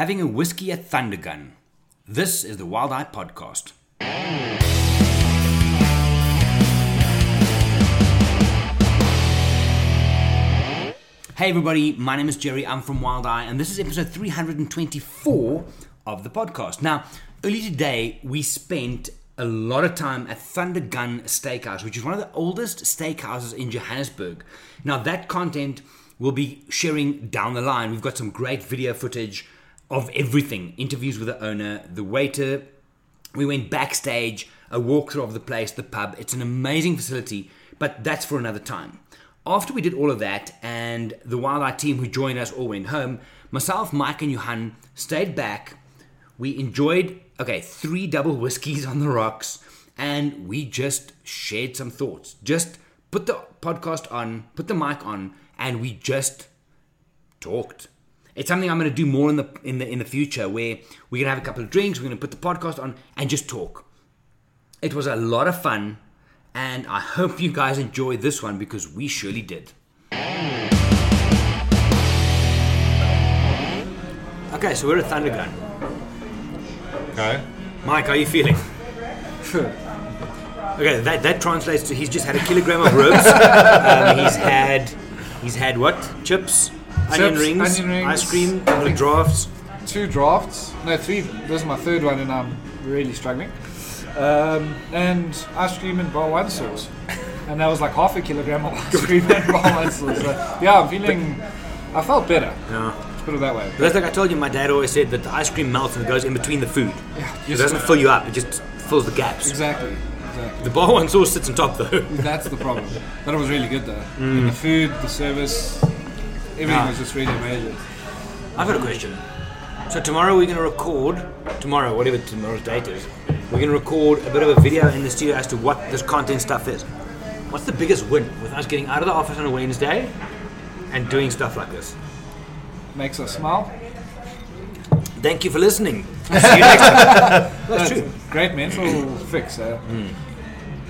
having a whiskey at Thundergun. This is the Wild Eye Podcast. Hey everybody, my name is Gerry. I'm from Wild Eye, and this is episode 324 of the podcast. Now, early today, we spent a lot of time at Thundergun Steakhouse, which is one of the oldest steakhouses in Johannesburg. Now, that content we'll be sharing down the line. We've got some great video footage of everything interviews with the owner, the waiter. We went backstage, a walkthrough of the place, the pub. It's an amazing facility, but that's for another time. After we did all of that, and the Wild Eye team who joined us all went home, myself, Mike, and Johan stayed back. We enjoyed, okay, three double whiskeys on the rocks, and we just shared some thoughts. Just put the podcast on, put the mic on, and we just talked. It's something I'm going to do more in the in the in the future, where we're going to have a couple of drinks, we're going to put the podcast on, and just talk. It was a lot of fun, and I hope you guys enjoy this one because we surely did. Okay, so we're at Thundergun. Okay. Mike, how are you feeling? okay, that, that translates to he's just had a kilogram of ribs. um, he's had he's had what? Chips, onion, Chips, rings, onion rings, ice cream, couple of drafts. Two drafts. No, three. This is my third one, and I'm really struggling. Um, and ice cream and Bar One sauce. And that was like half a kilogram of ice cream and Bar One sauce. So, yeah, I'm feeling. I felt better. Yeah. Let's put it that way. But that's like I told you, my dad always said that the ice cream melts and it goes in between the food. Yeah, It doesn't fill you up; it just fills the gaps. Exactly. Exactly. The bar one sauce sits on top though. That's the problem. But it was really good though. And the food, the service, everything Yeah. was just really amazing. I've got a question. So tomorrow we're going to record, tomorrow, whatever tomorrow's date is, we're going to record a bit of a video in the studio as to what this content stuff is. What's the biggest win with us getting out of the office on a Wednesday and doing stuff like this? Makes us smile. Thank you for listening. See you next time. That's true. Great mental fix. Uh,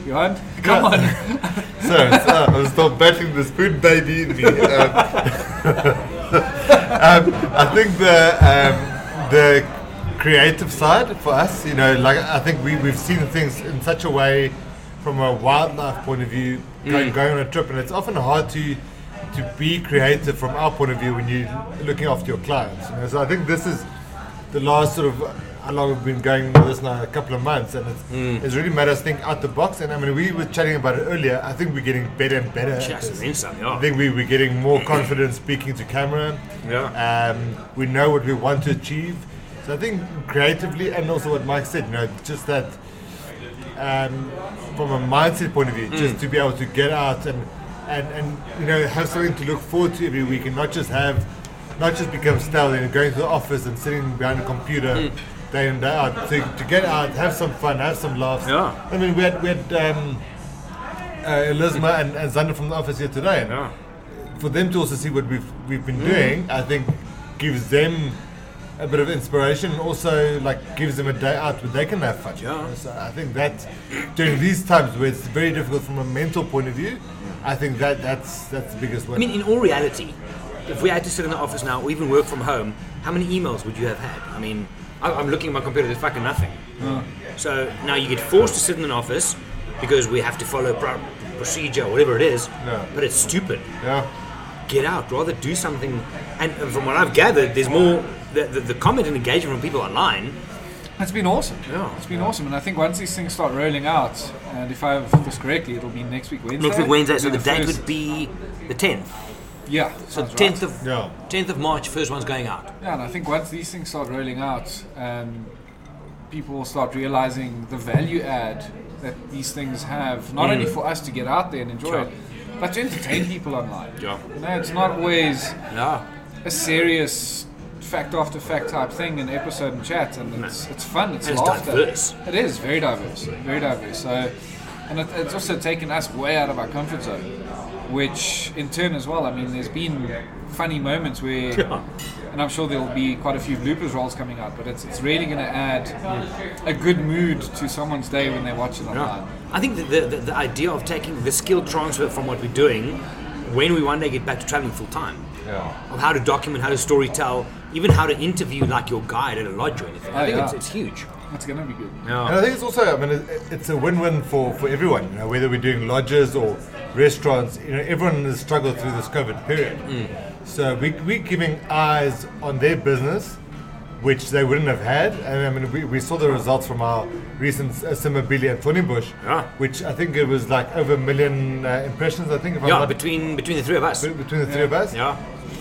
Johan, come on. So, so I'm still battling the spoon baby in me. Um, um, I think the um, the creative side for us, you know, like I think we we've seen things in such a way from a wildlife point of view, going, going on a trip, and it's often hard to to be creative from our point of view when you're looking after your clients. You know? So I think this is the last sort of how long we've been going with this now a couple of months and it's, it's really made us think out the box. And I mean we were chatting about it earlier. I think we're getting better and better at Just this. then some, I think we, we're getting more confident speaking to camera. Yeah. um, we know what we want to achieve. So I think creatively and also what Mike said you know just that um, from a mindset point of view, just to be able to get out and, and, and you know have something to look forward to every week, and not just have, not just become stale and going to the office and sitting behind a computer day in day out. To, to get out, have some fun, have some laughs. Yeah. I mean, we had we had um, uh, Elizma and, and Zander from the office here today, and Yeah. for them to also see what we've we've been doing, I think gives them a bit of inspiration. and Also, like gives them a day out where they can have fun. Yeah. So I think that during these times where it's very difficult from a mental point of view, I think that that's that's the biggest one. I mean, in all reality, if we had to sit in the office now or even work from home, how many emails would you have had? I mean, I'm looking at my computer, there's fucking nothing. So now you get forced to sit in an office because we have to follow pro- procedure, whatever it is, Yeah. but it's stupid. yeah. Get out, rather do something. And and from what I've gathered, there's more, the, the, the comment and engagement from people online. It's been awesome. Yeah. It's been awesome. And I think once these things start rolling out, and if I have this correctly, it'll be next week Wednesday. Next week, Wednesday, so It'll the date first- would be the 10th. Yeah. So 10th right. of Yeah. 10th of March, first one's going out. Yeah, and I think once these things start rolling out, and people will start realizing the value add that these things have, not only mm. for us to get out there and enjoy Sure. it, but to entertain people online. Yeah. You know, it's not always Yeah. a serious fact after fact type thing in episode and chat, and it's it's fun, it's it's laughter. diverse. It is very diverse, very diverse. So, and it, it's also taken us way out of our comfort zone, which in turn as well. I mean, there's been funny moments where, and I'm sure there'll be quite a few bloopers rolls coming out, but it's it's really going to add a good mood to someone's day when they watch it online. I think that the, the, the idea of taking the skill transfer from what we're doing when we one day get back to traveling full time, Yeah. of how to document, how to story tell, even how to interview like your guide at a lodge or anything. I Oh, think yeah. it's, it's huge. It's gonna be good. Yeah. And I think it's also, I mean, it, it's a win-win for, for everyone. You know, whether we're doing lodges or restaurants, you know, everyone has struggled through this COVID period. So we we're giving eyes on their business, which they wouldn't have had. And I mean, we, we saw the results from our recent uh, Simbambili and Thornybush, Yeah. which I think it was like over a million uh, impressions. I think if I'm Yeah, not between between the three of us. between the three of us. Yeah.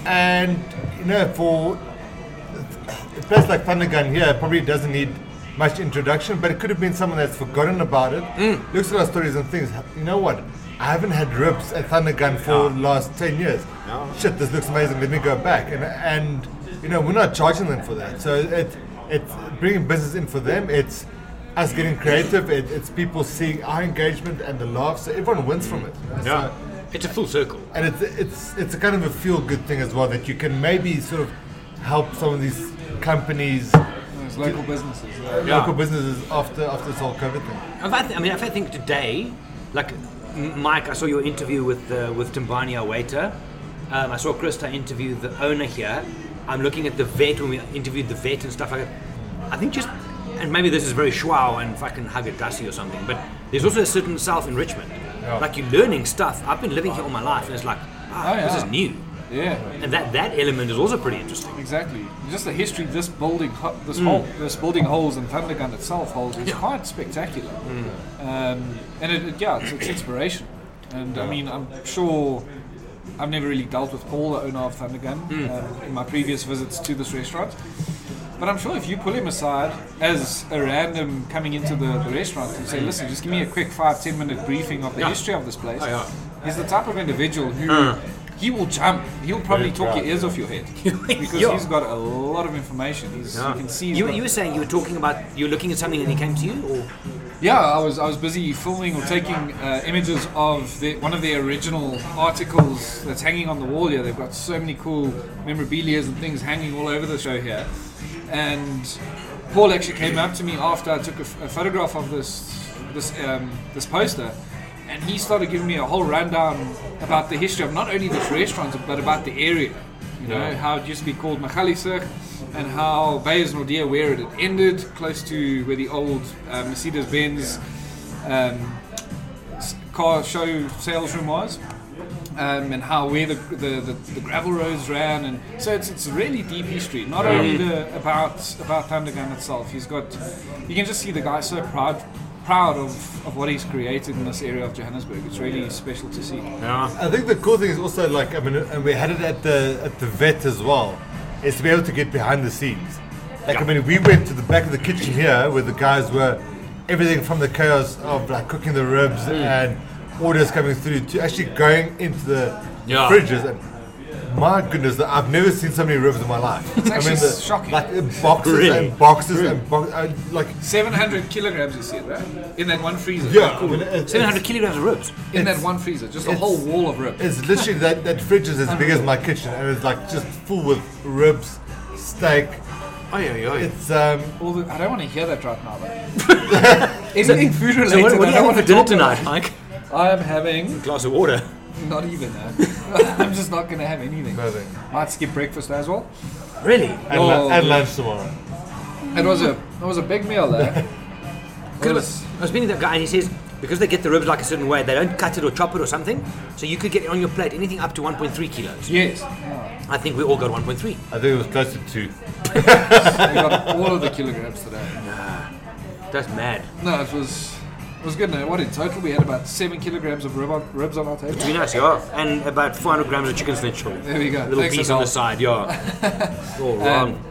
And you know, for a place like Thundergun here, probably doesn't need much introduction, but it could have been someone that's forgotten about it. Mm. Looks at our stories and thinks, you know what? I haven't had ribs at Thundergun for the last ten years. Yeah. Shit, this looks amazing. Let me go back. And and you know, we're not charging them for that. So it it's bringing business in for them. It's us getting creative. It, it's people seeing our engagement and the laughs. So everyone wins from it. Yeah. So- It's a full circle. and it's it's it's a kind of a feel good thing as well that you can maybe sort of help some of these companies, local businesses. Yeah. Yeah. local businesses after after this whole COVID thing. I, th- I mean, if I think today, like M- Mike, I saw your interview with uh, with Timbani waiter. Um, I saw Krista interview the owner here. I'm looking at the vet when we interviewed the vet and stuff like that. I think just, and maybe this is very schwau and fucking Haggadassi or something, but there's also a certain self enrichment. Yeah. Like you're learning stuff. I've been living here all my life, and it's like, ah, Oh, yeah. this is new. Yeah. And that, that element is also pretty interesting. Exactly. Just the history this building, ho- Mm. this whole, this building holds, and Thundergun itself holds is Yeah. Mm. quite spectacular. Um, and it, it- yeah, it's, it's inspiration. And I mean, I'm sure I've never really dealt with Paul, the owner of Thundergun, Mm. um, in my previous visits to this restaurant. But I'm sure if you pull him aside as a random coming into the, the restaurant and say, listen, just give me a quick five, ten minute briefing of the Yeah. history of this place, Oh, yeah. he's the type of individual who Uh. he will jump. He'll probably Yeah, talk your ears off your head because Yeah. he's got a lot of information. He's, You can see. You, you were saying you were talking about you were looking at something and he came to you, or yeah, I was I was busy filming or taking uh, images of the, one of the original articles that's hanging on the wall here. They've got so many cool memorabilia and things hanging all over the show here. And Paul actually came up to me after I took a, photograph of this this um, this poster. And he started giving me a whole rundown about the history of not only this restaurant but about the area. You know how it used to be called Machalisig, and how Bayes Nordia, where it ended, close to where the old uh, Mercedes Benz um, car show sales room was. Um, and how where the, the, the, the gravel roads ran, and so it's, it's really deep history. Not only the about about Thundergun itself, he's got you can just see the guy so proud proud of, of what he's created in this area of Johannesburg. It's really special to see. yeah, I think the cool thing is also like I mean, and we had it at the at the vet as well, is to be able to get behind the scenes. Like I mean, we went to the back of the kitchen here where the guys were everything from the chaos of like cooking the ribs mm. and orders coming through to actually going into the Yeah. fridges and. My goodness, I've never seen so many ribs in my life. It's actually shocking. Like boxes Really? and boxes and bo- uh, like 700 kilograms, you see, right? In that one freezer. yeah, I mean, it's- seven hundred kilograms of ribs. In that one freezer, just a whole wall of ribs. It's literally that, that fridge is as big as my kitchen and it's like just full with ribs, steak. Oh yeah, yeah. It's um All the, I don't want to hear that right now, though. Anything food related, So what, what I are you don't want for dinner tonight. Mike? I'm having a glass of water. Not even that. I'm just not going to have anything. nothing. Might skip breakfast as well. Really? And, Oh, lu- and lunch tomorrow. It was a it was a big meal there. It Because was- I was speaking to that guy and he says because they get the ribs like a certain way, they don't cut it or chop it or something. So you could get it on your plate anything up to 1.3 kilos. yes, I think we all got 1.3. I think it was close to two. we got all of the kilograms today. Nah, that's mad. No, it was it was good. No, what in total we had about seven kilograms of rib on, ribs on our table. Pretty nice, yeah. And about 400 grams of chicken schnitzel. There we go. A little Thanks, piece on the side, yeah. all wrong. Um,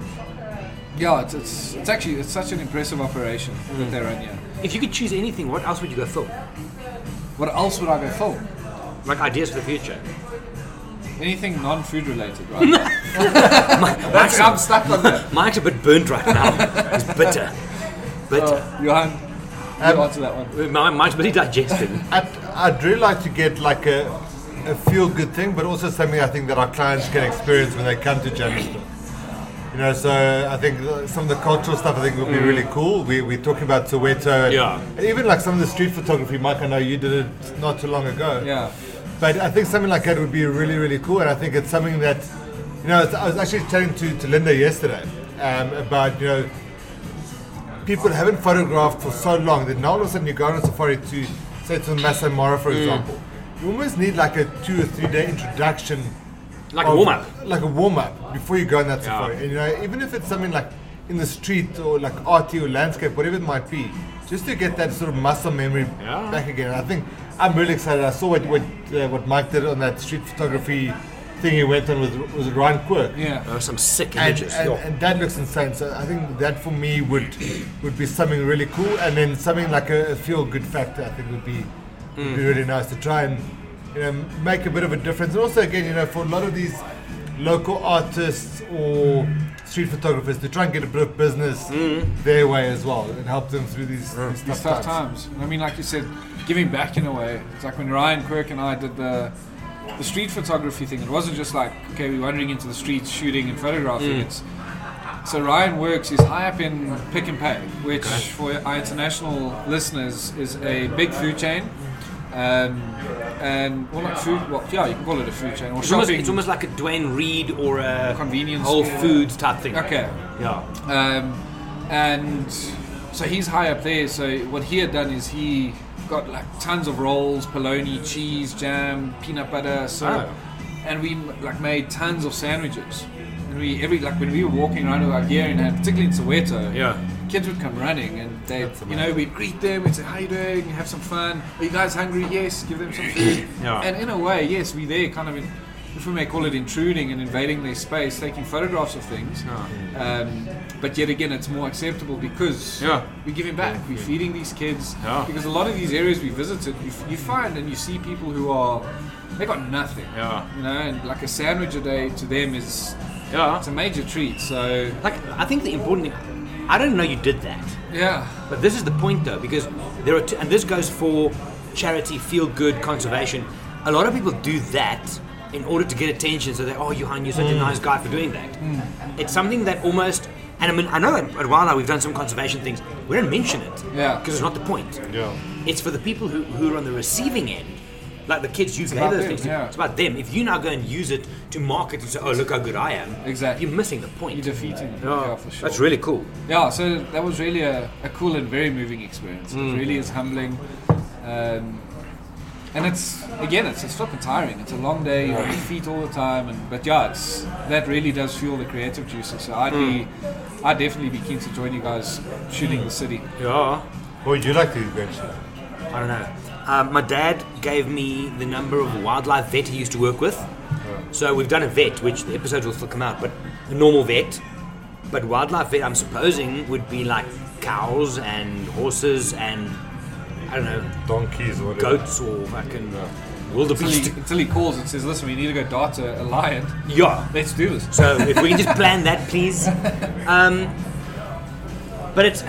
Yeah, it's, it's it's actually it's such an impressive operation that they run here. if you could choose anything, what else would you go film? What else would I go film? Like ideas for the future. Anything non-food related, right? Mike's, I'm stuck on that. Mike's a bit burnt right now. He's bitter. Bitter. Uh, Johan, you answer that one. Mi- Mike's busy digesting. I'd, I'd really like to get like a, a feel good thing, but also something I think that our clients can experience when they come to Johannesburg. You know, so I think uh, some of the cultural stuff I think would be really cool. We, we're talking about Soweto and, Yeah. and even like some of the street photography. Mike, I know you did it not too long ago. Yeah. But I think something like that would be really, really cool, and I think it's something that, you You know, I was, I was actually chatting to, to Linda yesterday um, about, you know, people haven't photographed for so long that now all of a sudden you go on a safari to, say, to Masai Mara, for example. You almost need like a two or three day introduction. Like a warm-up. Like a warm up before you go on that Yeah. safari. And, you know, even if it's something like in the street or like arty or landscape, whatever it might be, just to get that sort of muscle memory Yeah. back again. I think I'm really excited. I saw what what, uh, what Mike did on that street photography thing he went on with was it Ryan Quirk. Yeah. There some sick images. and, yeah. and that looks insane. So I think that for me would would be something really cool, and then something like a, a feel good factor. I think would be would be hmm. really nice to try and you know make a bit of a difference. And also again, you know, for a lot of these local artists or street photographers to try and get a bit of business hmm. their way as well and help them through these, these These tough tough times. times. I mean, like you said, giving back in a way. It's like when Ryan Quirk and I did the the street photography thing. It wasn't just like okay, we're wandering into the streets, shooting and photographing. It's so Ryan works. He's high up in Pick n Pay, which for our international listeners is a big food chain. Um, and well, not food. Well, yeah, you can call it a food chain or It's almost, shopping. it's almost like a Duane Reade or a Convenience Whole store. Foods type thing. okay. Yeah. Um, and so he's high up there. So what he had done is he got like tons of rolls, polony, cheese, jam, peanut butter, syrup, ah. and we like made tons of sandwiches. And we every like when we were walking around with our gear in hand, particularly in Soweto, Yeah. kids would come running and they, you know, we'd greet them, we'd say, "How you doing? Have some fun. Are you guys hungry? Yes. Give them some food." Yeah. And in a way, yes, we there kind of. In, if we may call it intruding and invading their space, taking photographs of things, um, but yet again, it's more acceptable because Yeah. we're giving back. We're feeding these kids. Yeah. Because a lot of these areas we visited, you, you find and you see people who are they got nothing. Yeah. You know, and like a sandwich a day to them is Yeah. it's a major treat. So Like, I think the important thing, I don't know you did that, yeah, but this is the point though, because there are, two, and this goes for charity, feel good, conservation. A lot of people do that in order to get attention, so that, oh, Johan, you're such a mm. nice guy for doing that. Mm. It's something that almost, and I mean, I know at at Wild Eye we've done some conservation things, we don't mention it, Yeah. because it's not the point. Yeah. It's for the people who, who are on the receiving end, like the kids you gave those them, things to. yeah. It's about them. If you now go and use it to market and say, oh, look how good I am, Exactly. you're missing the point. you're defeating them. Yeah, Yeah, for sure. That's really cool. Yeah, so that was really a, a cool and very moving experience. It mm. really is humbling. Um, and it's again, it's it's flipping tiring. It's a long day. You're on your feet all the time, and but yeah, it's that really does fuel the creative juices. So I'd be, I'd definitely be keen to join you guys shooting the city. Yeah. What would you like to do, eventually? I don't know. Um, my dad gave me the number of a wildlife vet he used to work with. So we've done a vet, which the episodes will still come out, but a normal vet. But wildlife vet, I'm supposing, would be like cows and horses and I don't know, Donkeys or whatever. goats or fucking Until wildebeest. he, until he calls and says, "Listen, we need to go dart a, a lion. Yeah. Let's do this." So if we can just plan that, please. Um, but it's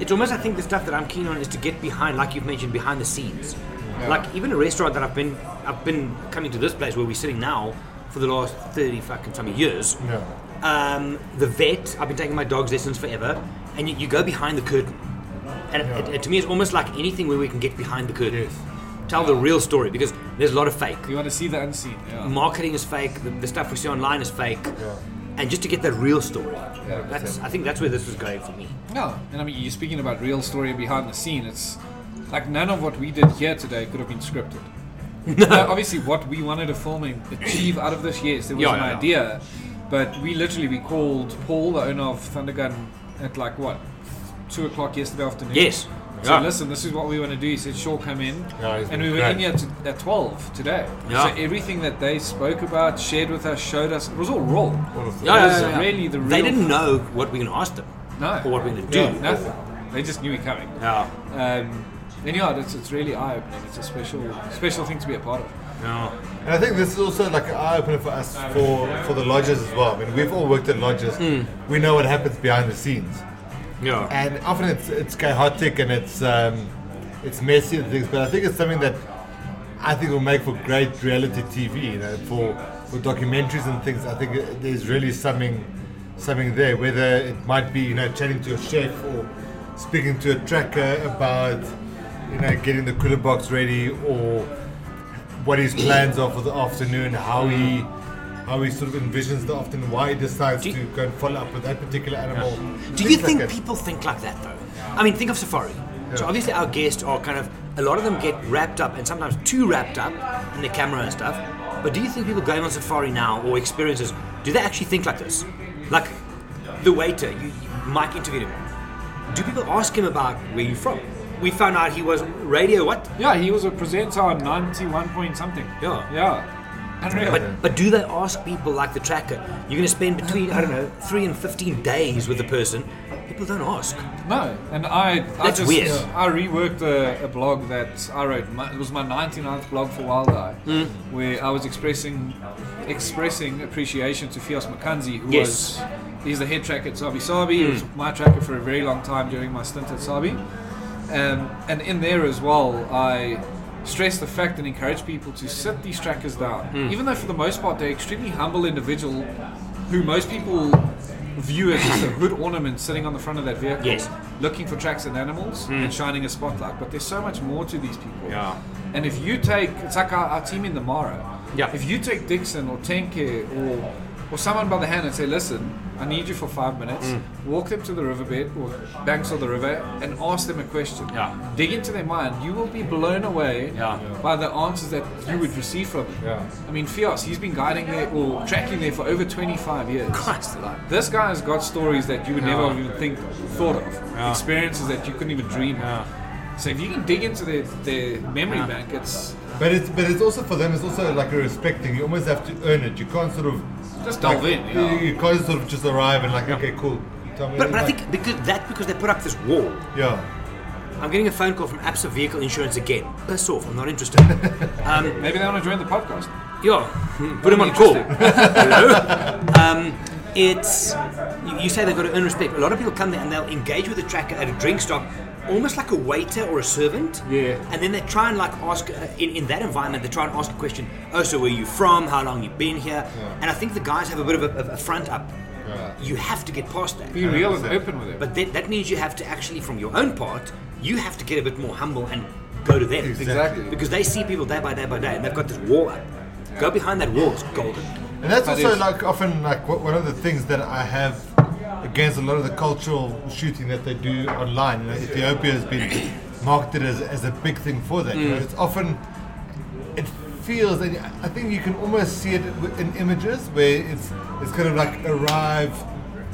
it's almost I think the stuff that I'm keen on is to get behind, like you've mentioned, behind the scenes. Like even a restaurant that I've been I've been coming to this place where we're sitting now for the last thirty fucking some years. Yeah. Um, the vet, I've been taking my dog's lessons forever, and you, you go behind the curtain. And it, it, to me, it's almost like anything where we can get behind the curtain, Yes. tell the real story because there's a lot of fake You want to see the unseen. Yeah. marketing is fake. The, the stuff we see online is fake. And just to get that real story, that's I think that's where this was going for me. No, and I mean, you're speaking about real story behind the scene. It's like none of what we did here today could have been scripted. Now, obviously, what we wanted to film and achieve out of this, yes, there was Yeah, an yeah, yeah. idea, but we literally we called Paul, the owner of Thundergun, at like what two o'clock yesterday afternoon. Yes. So Yeah. listen, this is what we want to do. He said, "Sure, come in." Yeah, and we were great. in here to, at twelve today. Yeah. So everything that they spoke about, shared with us, showed us, it was all raw. All. Yeah, was yeah, yeah. really the They didn't know what we're going to ask them No, or what we're going to do. Yeah. nothing. They just knew we coming. Yeah. Um, and yeah, it's, it's really eye opening. It's a special special thing to be a part of. Yeah. And I think this is also like an eye opener for us for, for the lodges as well. I mean, we've all worked at lodges. We know what happens behind the scenes, Yeah. and often it's it's chaotic and it's um, it's messy and things. But I think it's something that I think will make for great reality TV. You know, for for documentaries and things. I think there's really something something there. Whether it might be you know chatting to a chef or speaking to a tracker about you know getting the cooler box ready or what his plans are for the afternoon, how he how he sort of envisions the often why he decides you- to go and follow up with that particular animal. Do you Things like think that. people think like that though? I mean, think of Safari. So obviously our guests are kind of a lot of them get wrapped up and sometimes too wrapped up in the camera and stuff. But do you think people going on Safari now or experiences do they actually think like this? Like the waiter, you, Mike interviewed him. Do people ask him about where you from? We found out he was radio what? Yeah, he was a presenter on 91 point something. Yeah. Yeah. But but do they ask people like the tracker? You're going to spend between I don't know three and fifteen days with the person. People don't ask. No, and I, I That's just, weird. I reworked a, a blog that I wrote. My, it was my 99th blog for Wild Eye, Mm. where I was expressing expressing appreciation to Fios Makanzi, who Yes. was he's the head tracker at Sabi Sabi. He was my tracker for a very long time during my stint at Sabi, um, and in there as well, I stress the fact and encourage people to sit these trackers down, Mm. even though for the most part they're extremely humble individual, who most people view as just a hood ornament sitting on the front of that vehicle Yes. Mm. looking for tracks and animals and shining a spotlight. But there's so much more to these people. Yeah. And if you take, it's like our, our team in the Mara. Yeah. If you take Dixon or Tenke or or someone by the hand and say, listen, I need you for five minutes, Mm. walk them to the riverbed or banks of the river and ask them a question. Yeah. Dig into their mind. You will be blown away Yeah. by the answers that you would receive from them. Yeah. I mean, Fios, he's been guiding there or tracking there for over 25 years. Christ alive. This guy's got stories that you would never even think thought of. Yeah. Experiences that you couldn't even dream of. So if you can dig into their, their memory bank, it's But it's but it's also for them. It's also like a respect thing. You almost have to earn it. You can't sort of just like, delve in. You, Yeah. you can't sort of just arrive and like okay, cool. Tell me. But, but I think because that because they put up this wall. yeah. I'm getting a phone call from ABSA Vehicle Insurance again. Piss off, I'm not interested. um, Maybe they want to join the podcast. yeah, put him on call. Hello. Um, it's you, you say they've got to earn respect. A lot of people come there and they'll engage with the tracker at a drink stop, almost like a waiter or a servant. Yeah. And then they try and like ask uh, in, in that environment. They try and ask a question. Oh, so where you from? How long you been here? And I think the guys have a bit of a, a front up. You have to get past that. Be real and open with it. But that, that means you have to actually, from your own part, you have to get a bit more humble and go to them. Exactly. Because they see people day by day by day, and they've got this wall up. Go behind that wall, it's golden. And that's also like often like one of the things that I have against a lot of the cultural shooting that they do online. You know, Ethiopia has been marketed as, as a big thing for that. You know, mm. it's often it feels, and I think you can almost see it in images where it's it's kind of like arrive,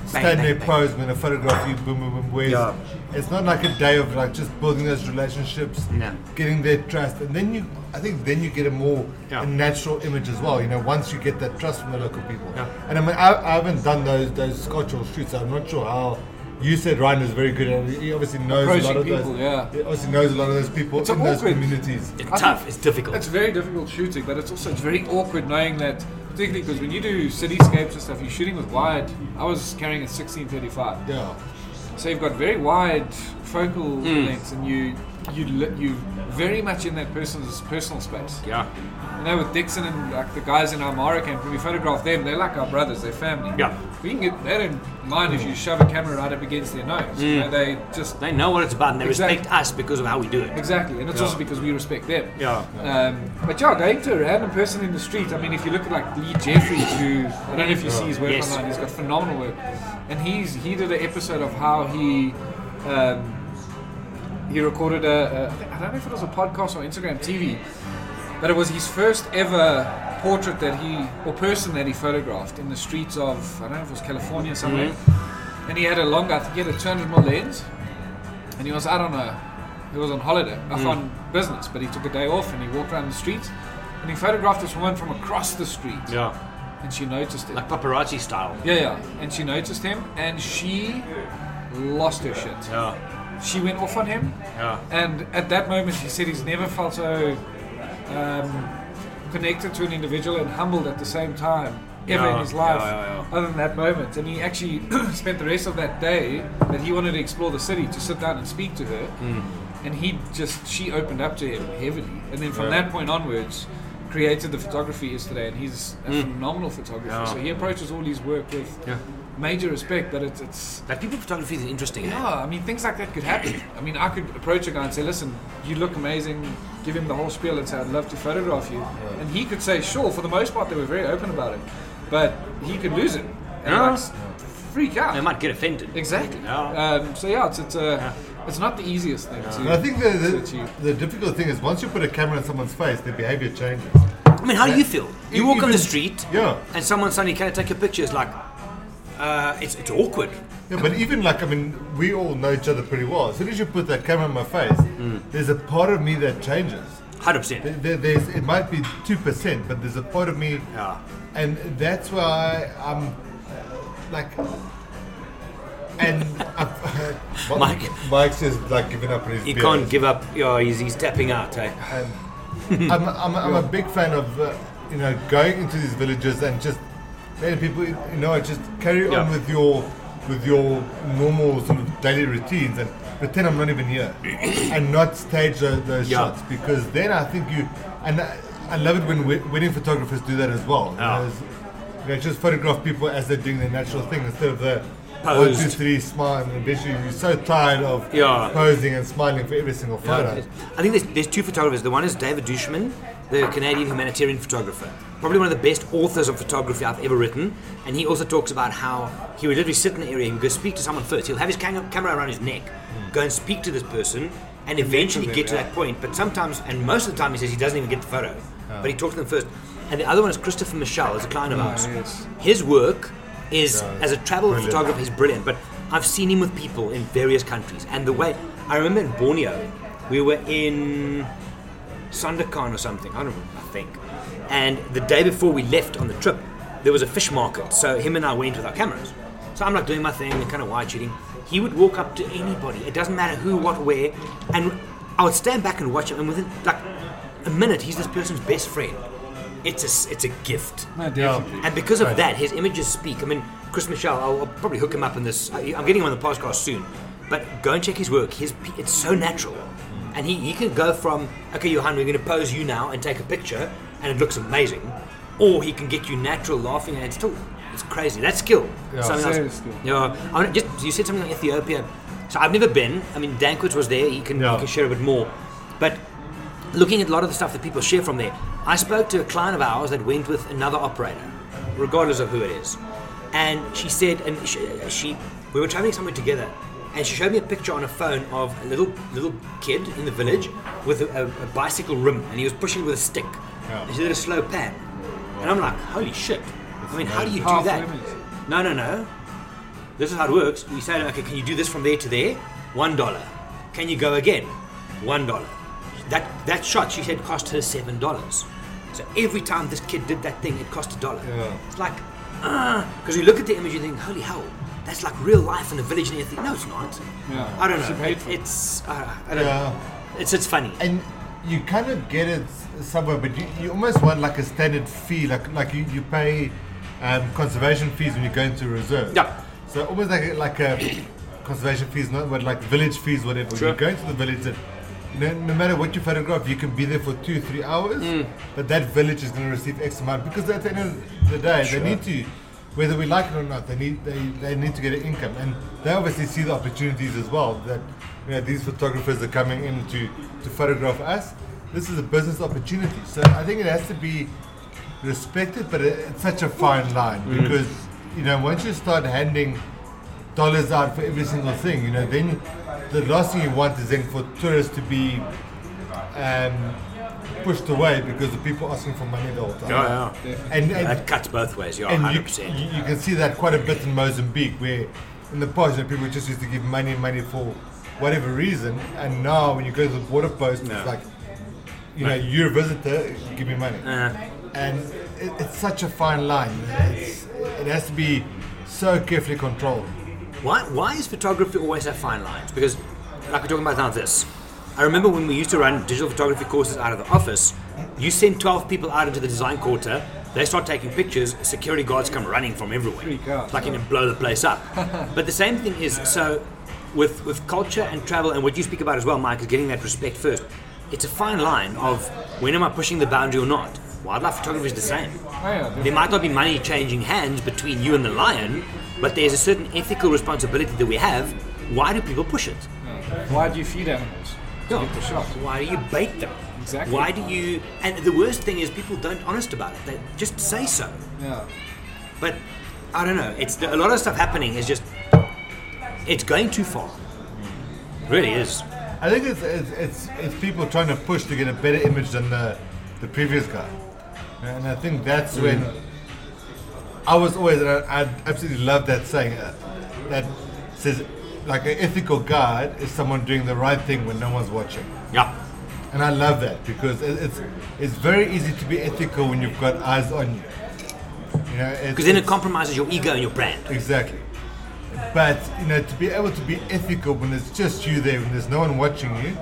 stand bang, there, bang. pose, when a photograph you, boom, boom, boom. Whereas Yeah. It's not like a day of like just building those relationships, No. getting their trust, and then you, I think, then you get a more Yeah. a natural image as well. You know, once you get that trust from the local people. Yeah. And I mean, I, I haven't done those those cultural shoots. I'm not sure how. You said Ryan is very good, and he obviously knows a lot Approaching of people, those. yeah. He obviously knows a lot of those people It's in those communities. It's I tough, it's difficult. It's very difficult shooting, but it's also it's very awkward knowing that, particularly because when you do cityscapes and stuff, you're shooting with wide. I was carrying a 1635, Yeah. So you've got very wide focal Hmm. lengths, and you you li- you very much in that person's personal space. yeah. You know, with Dixon and like the guys in our Mara camp, when we photograph them, they're like our brothers, they're family. Yeah. We can get they don't mind if you shove a camera right up against their nose. You know, they just They know what it's about and they Exactly. respect us because of how we do it. exactly, and it's also because we respect them. Yeah. Um, but yeah, going to a random person in the street. I mean, if you look at like Lee Jeffries, who I don't know if you see his work Yes. online, he's got phenomenal work, and he's he did an episode of how he. Um, he recorded a, a, I don't know if it was a podcast or Instagram TV, but it was his first ever portrait that he, or person that he photographed in the streets of, I don't know if it was California somewhere. And he had a longer, I think he had a 200 mm lens, and he was out on a, he was on holiday, off on business, but he took a day off and he walked around the streets, and he photographed this woman from across the street, Yeah. and she noticed it. Like paparazzi style. yeah, yeah, and she noticed him, and she lost her shit. Yeah. She went off on him, Yeah. and at that moment, he said he's never felt so um, connected to an individual and humbled at the same time ever Yeah, in his life, yeah, yeah, other than that moment. And he actually spent the rest of that day that he wanted to explore the city to sit down and speak to her. Hmm. And he just, she opened up to him heavily. And then from that point onwards, created the photography yesterday. And he's a phenomenal photographer. So he approaches all his work with Yeah. Major respect, but it's, it's Like people photography is interesting. eh? yeah, I mean, things like that could happen. I mean, I could approach a guy and say, listen, you look amazing, give him the whole spiel and say, I'd love to photograph you. And he could say, sure, for the most part, they were very open about it. but he could lose it and Yeah. like, s- freak out. They might get offended. Exactly. Yeah. Um, so yeah, it's it's, uh, it's not the easiest thing And I think the, the, the difficult thing is once you put a camera in someone's face, their behavior changes. I mean, how do you feel? You walk on the street, Yeah. and someone suddenly can I take a picture? It's like, uh, it's, it's awkward. Yeah, but even like, I mean, we all know each other pretty well. As soon as you put that camera in my face, Mm. there's a part of me that changes. Hundred percent. There- There, there's, it might be 2%, but there's a part of me, Yeah. and that's why I'm like. And I've, Mike. Mike's just like giving up on his He beer. can't give up. Yeah, he's, he's tapping out. Eh? I'm, I'm, I'm a big fan of uh, you know going into these villages and just letting people you know just carry Yeah. on with your with your normal sort of daily routines and pretend I'm not even here and not stage those, those Yeah. shots because then I think you and I, I love it when we- wedding photographers do that as well. You Yeah. know, you know, just photograph people as they're doing their natural thing instead of the one, Posed. two, three, smile, and eventually you're so tired of Yeah. posing and smiling for every single photo. I think there's, there's two photographers. The one is David duChemin, the Canadian humanitarian photographer. Probably one of the best authors of photography I've ever written. And he also talks about how he would literally sit in the area, would go speak to someone first. He'll have his cam- camera around his neck, go and speak to this person, and eventually get to that point. But sometimes, and most of the time, he says he doesn't even get the photo. But he talks to them first. And the other one is Christopher Michel, is a client of ours. yes. His work is, Yeah, as a travel brilliant. photographer, he's brilliant. But I've seen him with people in various countries. And the way, I remember in Borneo, we were in Sandakan or something, I don't know, I think. And the day before we left on the trip, there was a fish market. So him and I went with our cameras. So I'm like doing my thing, kind of wide shooting. He would walk up to anybody. It doesn't matter who, what, where. And I would stand back and watch him. And within like a minute, he's this person's best friend. It's a, it's a gift. No, definitely. And because of that, his images speak. I mean, Chris Michel, I'll, I'll probably hook him up in this. I- I'm getting him on the podcast soon. But go and check his work. His It's so natural. And he, he can go from, okay, Johan, we're going to pose you now and take a picture, and it looks amazing. Or he can get you natural laughing, and it's still, it's crazy. That's skill. Yeah. Something else. skill. Yeah. I wanna just, you said something like Ethiopia. So I've never been. I mean, Dankwitz was there. He can, Yeah. he can share a bit more. But looking at a lot of the stuff that people share from there, I spoke to a client of ours that went with another operator, regardless of who it is, and she said, and she, she we were traveling somewhere together, and she showed me a picture on a phone of a little little kid in the village with a, a, a bicycle rim, and he was pushing with a stick. Yeah. And she did a slow pan, and I'm like, holy shit! I mean, how do you do that? image. No, no, no. This is how it works. We say, okay, can you do this from there to there? One dollar. Can you go again? One dollar. That that shot she said cost her seven dollars. So every time this kid did that thing, it cost a dollar. Yeah. It's like, ah, because you look at the image and think, holy hell, that's like real life in a village, and you think, no, it's not. Yeah. I don't know. It, it's uh, I don't Yeah. know. It's it's funny. and you kind of get it somewhere, but you, you almost want like a standard fee, like like you, you pay um, conservation fees when you go into a reserve. Yeah. So almost like a, like a conservation fees, not but like village fees, whatever. Sure. You go into the village, and no, no matter what you photograph, you can be there for two, three hours, Mm. but that village is going to receive X amount because at the end of the day, they need to. Whether we like it or not, they need they, they need to get an income, and they obviously see the opportunities as well. That you know these photographers are coming in to, to photograph us. This is a business opportunity, so I think it has to be respected, but it, it's such a fine line because you know once you start handing dollars out for every single thing, you know, then the last thing you want is then for tourists to be um, pushed away because the people asking for money the whole time. yeah. And, and, That cuts both ways. Yeah, and hundred you, percent. you, can see that quite a bit in Mozambique, where in the past, you know, people just used to give money and money for whatever reason, and now when you go to the border post, No. it's like, you know, you're a visitor, give me money. Uh, And it, it's such a fine line. It's, it has to be so carefully controlled. Why, why is photography always have fine lines? Because, like we're talking about now, this. I remember when we used to run digital photography courses out of the office, you send 12 people out into the design quarter, they start taking pictures, security guards come running from everywhere. Freak out. It's you can blow the place up. but the same thing is, so with, with culture and travel, and what you speak about as well, Mike, is getting that respect first. It's a fine line of when am I pushing the boundary or not? Wildlife photography is the same. There might not be money changing hands between you and the lion, but there's a certain ethical responsibility that we have. Why do people push it? Why do you feed animals? To Yeah. get the shot. Why do you bait them? Exactly. Why do you? And the worst thing is people don't honest about it. They just say so. Yeah. But I don't know. It's a lot of stuff happening is just it's going too far. Really is. I think it's, it's it's it's people trying to push to get a better image than the the previous guy, and I think that's when I was always and I, I absolutely love that saying uh, that says like an ethical guide is someone doing the right thing when no one's watching. Yeah. And I love that because it's it's very easy to be ethical when you've got eyes on you. You know, Because then it compromises your ego and your brand. Exactly. But you know, to be able to be ethical when it's just you there, when there's no one watching you,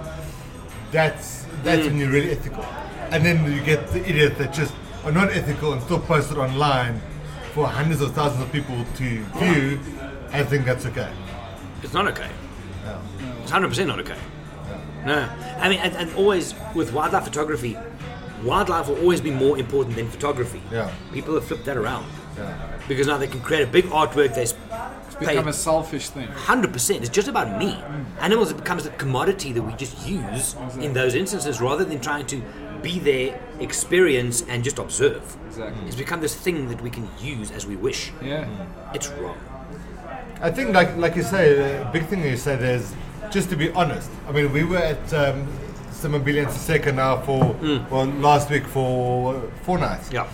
that's that's when mm. you're really ethical. And then you get the idiots that just are not ethical and still post it online for hundreds of thousands of people to view. I think that's okay. It's not okay. It's hundred percent not okay. No, I mean, and, and always with wildlife photography, wildlife will always be more important than photography. Yeah. People have flipped that around Yeah. because now they can create a big artwork. They It's become a selfish thing. hundred percent. It's just about me. Mm. Animals it becomes a commodity that we just use in those instances rather than trying to be there, experience, and just observe. Exactly. It's become this thing that we can use as we wish. Yeah. It's wrong. I think, like like you say, a big thing you said is just to be honest. I mean, we were at um, Simabilia and Siseka now for well last week for four nights. Yeah.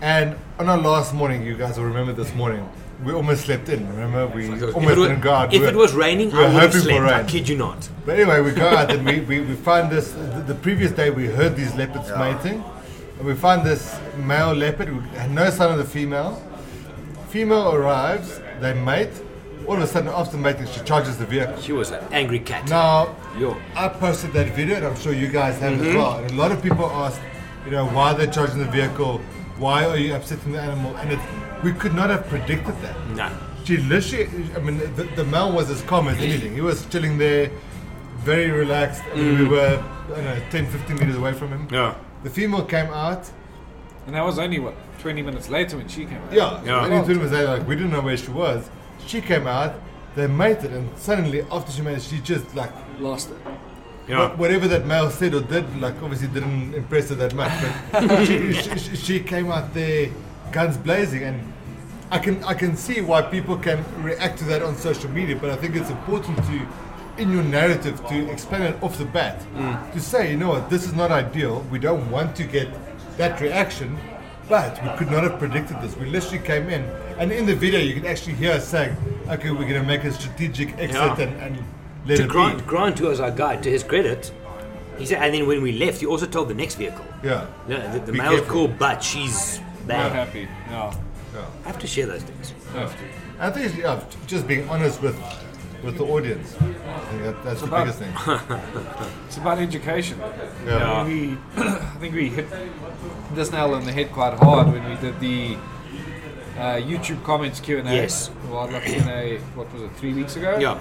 And on our last morning, you guys will remember this morning, we almost slept in. Remember, we If almost it was, didn't go out. if We it was raining, we were I would have hoping for slept. I kid you not. But anyway, we go out and we, we, we find this. The, the previous day, we heard these leopards mating, and we find this male leopard. We had no sign of the female. Female arrives, they mate. All of a sudden, after mating, she charges the vehicle. She was an angry cat. Now, Yo. I posted that video, and I'm sure you guys have Mm-hmm. as well. And a lot of people asked, you know, why they're charging the vehicle, why are you upsetting the animal? And it, we could not have predicted that. No. She literally, I mean, the, the male was as calm as anything. He was chilling there, very relaxed. I mean, we were, I don't know, 10, 15 meters away from him. Mm. Yeah. The female came out. And that was only what 20 minutes later when she came out. Yeah, Yeah. Only two minutes later, like, we didn't know where she was. She came out, they mated, and suddenly, after she mated, she just, like, Lost it. Yeah. But whatever that male said or did, like obviously didn't impress her that much. But she, she, she- she came out there, guns blazing, and I can I can see why people can react to that on social media. But I think it's important to, in your narrative, to explain it off the bat, mm. to say, you know what, this is not ideal. We don't want to get that reaction. But we could not have predicted this. We literally came in, and in the video, you can actually hear us saying, "Okay, we're going to make a strategic exit Yeah. and, and let To it be." Grant, Grant, who was our guide, to his credit, he said, and then when we left, he also told the next vehicle. Yeah. No, the, the Be male's careful. cool, but she's bad. Not bad. happy. No. I have to share those things. no. I think it's, yeah, just being honest with with the audience. I think that, that's the about- biggest thing. It's about education. Yeah. We, I think we hit this nail on the head quite hard when we did the uh, YouTube comments Q and A. Yes. Wildlife Q and A. What was it? Three weeks ago. Yeah.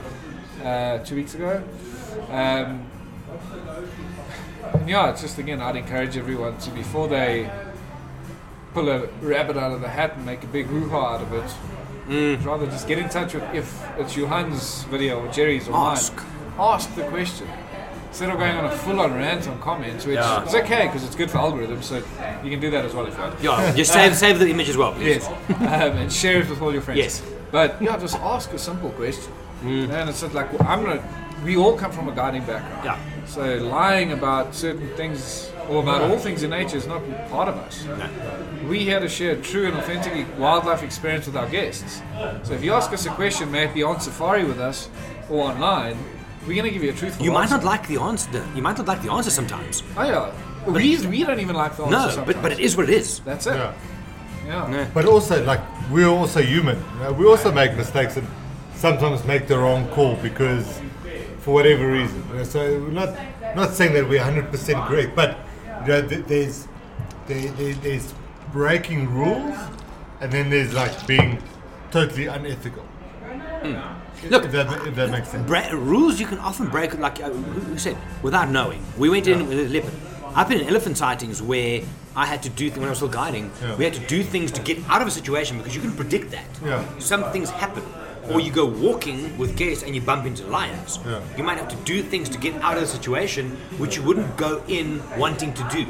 Uh, two weeks ago. Um, and yeah, it's just again, I'd encourage everyone to before they pull a rabbit out of the hat and make a big hoo-ha out of it, Mm. rather just get in touch with if it's Johan's video or Gerry's or Ask. mine. Ask the question. Instead of going on a full-on rant on comments, which Yeah. is okay because it's good for algorithms, so you can do that as well if you want. Yeah, just save, save the image as well, please. Yes, um, and share it with all your friends. Yes. Mm. but yeah, just ask a simple question. And it's just like well, I'm not. We all come from a guiding background. Yeah. So lying about certain things or about all things in nature is not part of us. We here to share true and authentic wildlife experience with our guests. So if you ask us a question, may it be on safari with us or online, we're going to give you a truthful You might answer. not like the answer. You might not like the answer sometimes. Oh yeah. We, we don't even like the answer No, sometimes. but, but it is what it is. That's it. Yeah. Yeah. No. But also, like, we're also human. you know, we also make mistakes and sometimes make the wrong call because, for whatever reason. you know, So we're not not saying that we're 100% correct, but th- there's there, there, there's breaking rules, and then there's like being totally unethical. Look, If that, if that makes sense. Bra- rules you can often break, like uh, who said, without knowing. We went in with a leopard. I've been in elephant sightings where I had to do th- when I was still guiding. Yeah. We had to do things to get out of a situation because you can predict that. Yeah. Some things happen, or you go walking with guests and you bump into lions. You might have to do things to get out of the situation which you wouldn't go in wanting to do.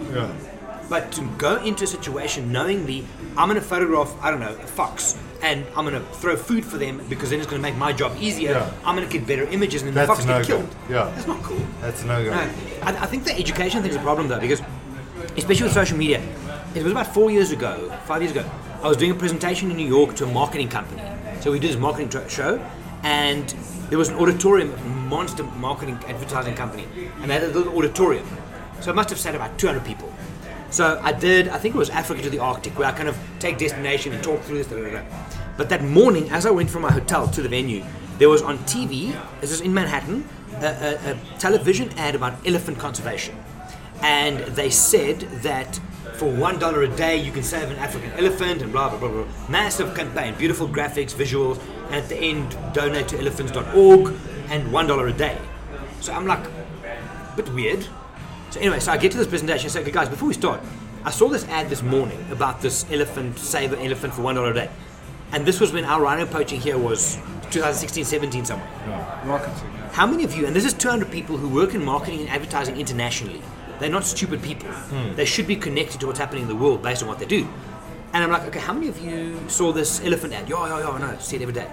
But to go into a situation knowingly, I'm going to photograph, I don't know, a fox, and I'm going to throw food for them because then it's going to make my job easier. Yeah. I'm going to get better images, and then That's the fox a get killed. Yeah. That's not cool. That's no go. No, I, I think the education thing is a problem though, because especially with social media, it was about four years ago, five years ago. I was doing a presentation in New York to a marketing company. So we did this marketing tr- show, and there was an auditorium, monster marketing advertising company, and they had a little auditorium. So it must have sat about 200 people. So I did, I think it was Africa to the Arctic, where I kind of take destination and talk through this. Da, da, da. But that morning, as I went from my hotel to the venue, there was on TV, this is in Manhattan, a, a, a television ad about elephant conservation. And they said that for one dollar a day you can save an African elephant and blah blah blah blah. Massive campaign, beautiful graphics, visuals, and at the end donate to elephants.org and one dollar a day. So I'm like, a bit weird. So anyway, so I get to this presentation. I say, okay, guys, before we start, I saw this ad this morning about this elephant, save an elephant for one dollar a day, and this was when our rhino poaching here was 2016, 17 somewhere. Rocketing. Yeah. How many of you, and this is 200 people who work in marketing and advertising internationally, they're not stupid people. Hmm. They should be connected to what's happening in the world based on what they do. And I'm like, okay, how many of you saw this elephant ad? Yeah, yeah, yeah, no, see it every day.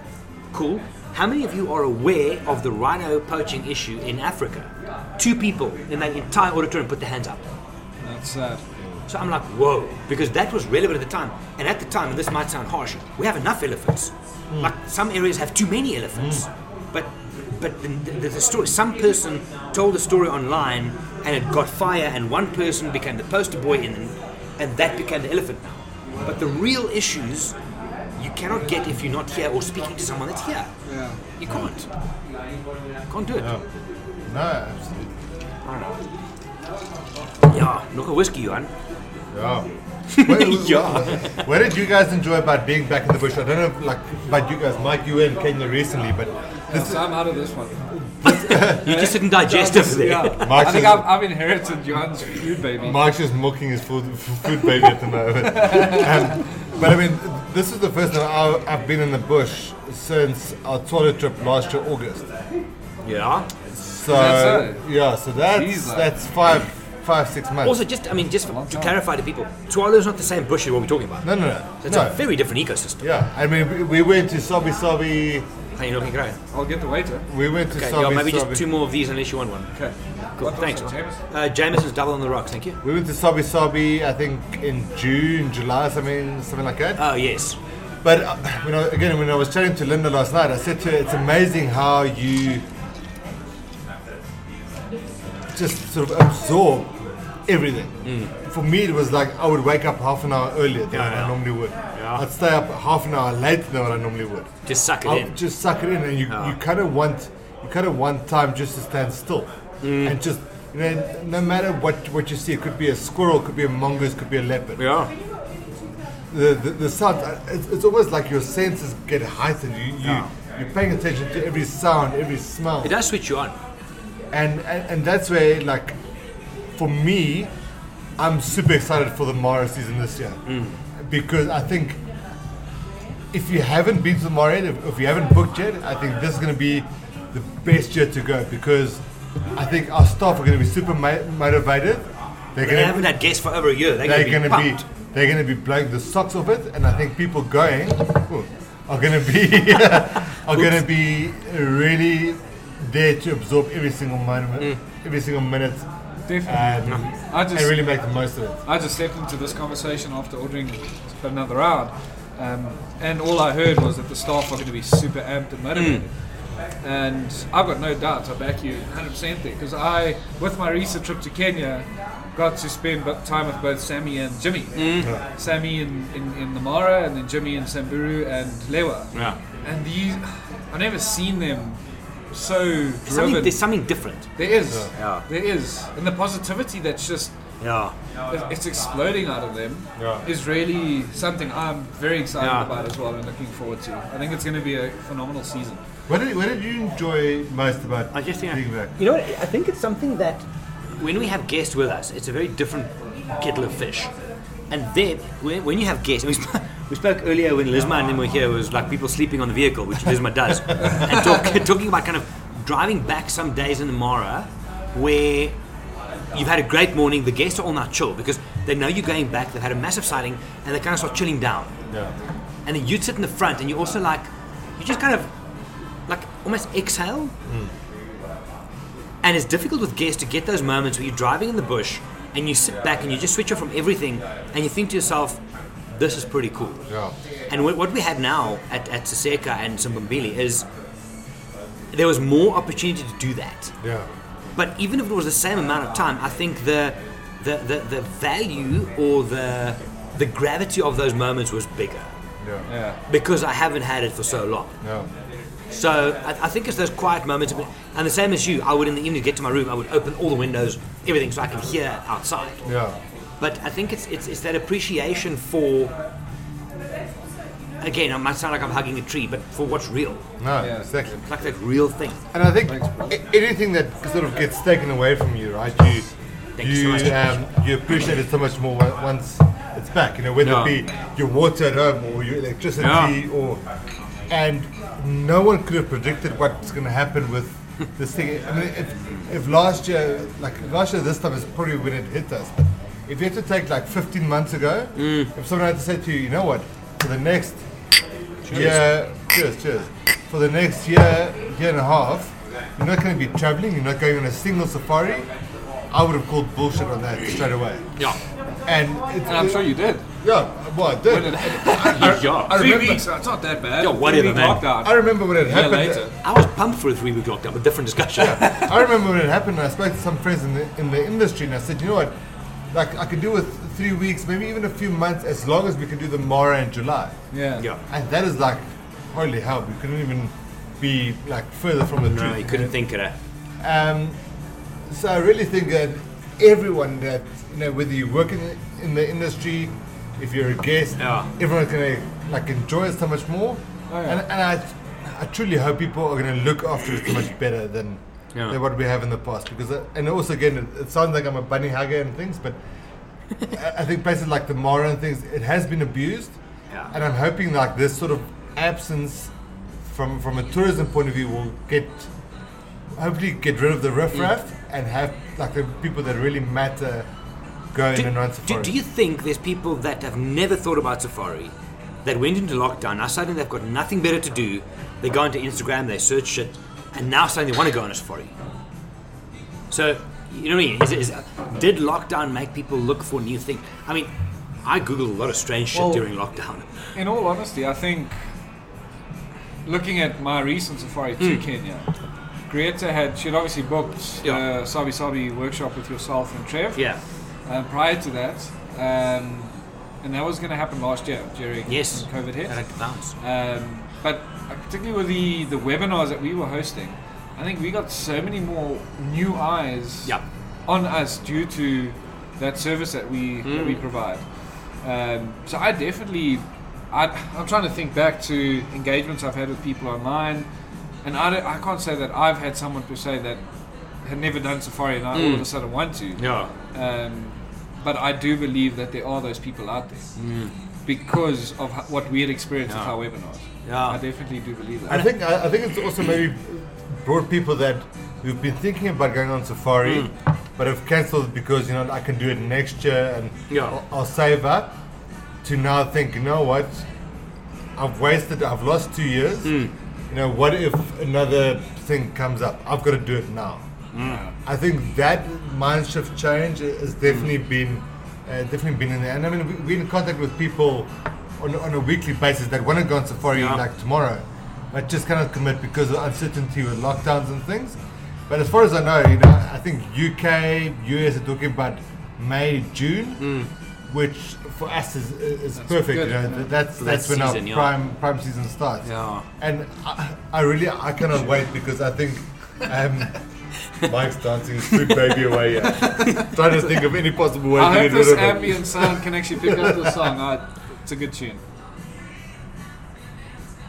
Cool. How many of you are aware of the rhino poaching issue in Africa? Two people in that entire auditorium put their hands up. That's sad. So I'm like, whoa, because that was relevant at the time. And at the time, and this might sound harsh, we have enough elephants. Hmm. Like some areas have too many elephants. Hmm. But but the, the, the story, some person told a story online and it got fire, and one person became the poster boy, and and that became the elephant now. But the real issues you cannot get if you're not here or speaking to someone that's here. Yeah. You can't. You Can't do it. No, absolutely. I don't know. Yeah, nog a whiskey, Johan. Yeah. Where, Yeah. What did you guys enjoy about being back in the bush? I don't know, if, like, about you guys. Mike, you were in Kenya recently, but this So I'm out of this one. You just didn't digest over there. Yeah. Mark I think says- I've, I've inherited Johan's food baby. Mike's just milking his food, food baby at the moment. um, but I mean, this is the first time I- I've been in the bush since our toilet trip last year, August. Yeah. So that yeah, so that's Jeez, that's five, five, six months. Also, just I mean, just to clarify to people, Svalbard is not the same bush as what we're talking about. no, no, no. It's no. a very different ecosystem. Yeah, I mean, we, we went to Sabi Sabi. How you looking great? I'll get the waiter. We went to Okay, Sabi yeah, maybe Sabi. just two more of these unless you want one. Okay. Cool, What thanks. it, James? Uh, Jameson's double on the rocks, thank you. We went to Sabi Sabi, I think in June, July, something, something like that. Oh yes, But uh, when I, again, when I was chatting to Linda last night, I said to her, it's amazing how you just sort of absorb everything. For me, it was like I would wake up half an hour earlier than Yeah, yeah. I normally would. Yeah. I'd stay up half an hour later than what I normally would. just suck it I'll in. just suck it in, and you, you kind of want you kind of want time just to stand still Mm. and just you know no matter what what you see, it could be a squirrel, it could be a mongoose, it could be a leopard Yeah, the, the, the sound, uh, it's, it's almost like your senses get heightened. You, you. You're paying attention to every sound, every smell. it does switch you on. And, and, and that's where, like, for me, I'm super excited for the Mara season this year. Because I think if you haven't been to the Mara yet, if, if you haven't booked yet, I think this is going to be the best year to go because I think our staff are going to be super ma- motivated. They're They haven't had guests for over a year. They're, they're going to be be they're going to be blowing the socks off it, and I think people going ooh, are going to be are going to be really there to absorb every single moment, Mm. every single minute, Definitely. Um, and, I just and really make the most of it. I just stepped into this conversation after ordering another round, um, and all I heard was that the staff are going to be super amped and motivated. Hmm. And I've got no doubt I back you 100% there because I, with my recent trip to Kenya, got to spend time with both Sammy and Jimmy. Hmm. Sammy in, in, in the Mara and then Jimmy in Samburu and Lewa. Yeah. And these, I've never seen them so Something, there's something different. There is. Yeah. There is. And the positivity that's just Yeah. it's exploding out of them Yeah. is really something I'm very excited Yeah. about as well and looking forward to. I think it's going to be a phenomenal season. What did, what did you enjoy most about I just think, being back? you know what? I think it's something that when we have guests with us, it's a very different kettle of fish. And then when, when you have guests, and we, spoke earlier when Lisma and them were here, was like people sleeping on the vehicle, which Lisma does, and talk, talking about kind of driving back some days in the Mara where you've had a great morning. The guests are all now chill because they know you're going back. They've had a massive sighting, and they kind of start chilling down. Yeah. And then you'd sit in the front, and you're also like, you just kind of, like almost exhale. Hmm. And it's difficult with guests to get those moments where you're driving in the bush, and you sit back and you just switch off from everything, and you think to yourself, "This is pretty cool." Yeah. And what what we have now at, at Saseka and Simbambili is there was more opportunity to do that. Yeah. But even if it was the same amount of time, I think the the, the, the value or the the gravity of those moments was bigger Yeah. Yeah. because I haven't had it for so long. Yeah. So I, I think it's those quiet moments, and the same as you. I would in the evening get to my room, I would open all the windows, everything, so I can hear outside. Yeah. But I think it's it's, it's that appreciation for. Again, it might sound like I'm hugging a tree, but for what's real, No, Yeah. exactly. it's like that real thing. And I think Thanks, anything that sort of gets taken away from you, right? You Thank you you so much. um, you appreciate it so much more once it's back. You know, whether Yeah. it be your water at home or your electricity or and no one could have predicted what's going to happen with this thing. I mean, if, if last year, like last year, this time is probably when it hit us. But if you had to take like 15 months ago, Mm. if someone had to say to you, you know what, for the next year, cheers, cheers, for the next year, year and a half, you're not going to be traveling, you're not going on a single safari, I would have called bullshit on that straight away. Yeah. And, it's, And I'm sure you did. Yeah, well, I did. When it yeah. I Three remember, weeks, it's not that bad. Yeah, whatever, Three-week man. Lockdown. I remember when it a year happened. later. I was pumped for a three week lockdown, but different discussion. I remember when it happened. and I spoke to some friends in the in the industry, and I said, you know what, like I could do with three weeks, maybe even a few months, as long as we can do the Mara in July. Yeah. yeah. And that is like, holy hell, we couldn't even be like further from the No, truth. you couldn't think of that. Um, so I really think that everyone that you know, whether you work in the, in the industry, if you're a guest, Yeah. everyone's gonna like enjoy it so much more. Oh, yeah. And, and I, I truly hope people are gonna look after it so much better than, Yeah. than what we have in the past. Because uh, and also again, it, it sounds like I'm a bunny hugger and things, but I, I think places like the Mara and things, it has been abused. Yeah. And I'm hoping like this sort of absence from from a tourism point of view will get hopefully get rid of the riffraff and have like the people that really matter go in Do, and run do, safari. do you think there's people that have never thought about safari that went into lockdown, now suddenly they've got nothing better to do, they go into Instagram, they search shit, and now suddenly they want to go on a safari? So, you know what I mean? Is, is, did lockdown make people look for new things? I mean, I Googled a lot of strange shit Well- during lockdown. In all honesty, I think looking at my recent safari to Kenya, Greta had she had obviously booked. Yeah. uh, Sabi Sabi workshop with yourself and Trev. Yeah. Uh, prior to that, um, and that was going to happen last year during Yes. COVID hit. Um, but particularly with the, the webinars that we were hosting, I think we got so many more new eyes Yep. on us due to that service that we that we provide. Um, so I definitely, I, I'm trying to think back to engagements I've had with people online, and I, I can't say that I've had someone per se that had never done safari and I all of a sudden want to. Yeah. Um, but I do believe that there are those people out there because of what we had experienced with our webinars. Yeah. I definitely do believe that. I think I, I think it's also maybe brought people that who've been thinking about going on safari, Hmm. but have cancelled because you know I can do it next year and Yeah. I'll, I'll save up. To now think, you know what? I've wasted. I've lost two years. Hmm. You know, what if another thing comes up? I've got to do it now. I think that mind shift change has definitely been uh, definitely been in there. And I mean, we- we're in contact with people on, on a weekly basis that want to go on safari Yeah. like tomorrow, but just cannot commit because of uncertainty with lockdowns and things. But as far as I know, you know, I think UK, US are talking about May, June, which for us is, is perfect. good, You know, yeah. that's For that's that when season, our yeah. prime prime season starts. Yeah. And I, I really, I cannot wait because I think um, Mike's dancing his food baby away. Yeah. Trying to think of any possible way I to hope get rid this ambient sound can actually pick up the song. I, it's a good tune.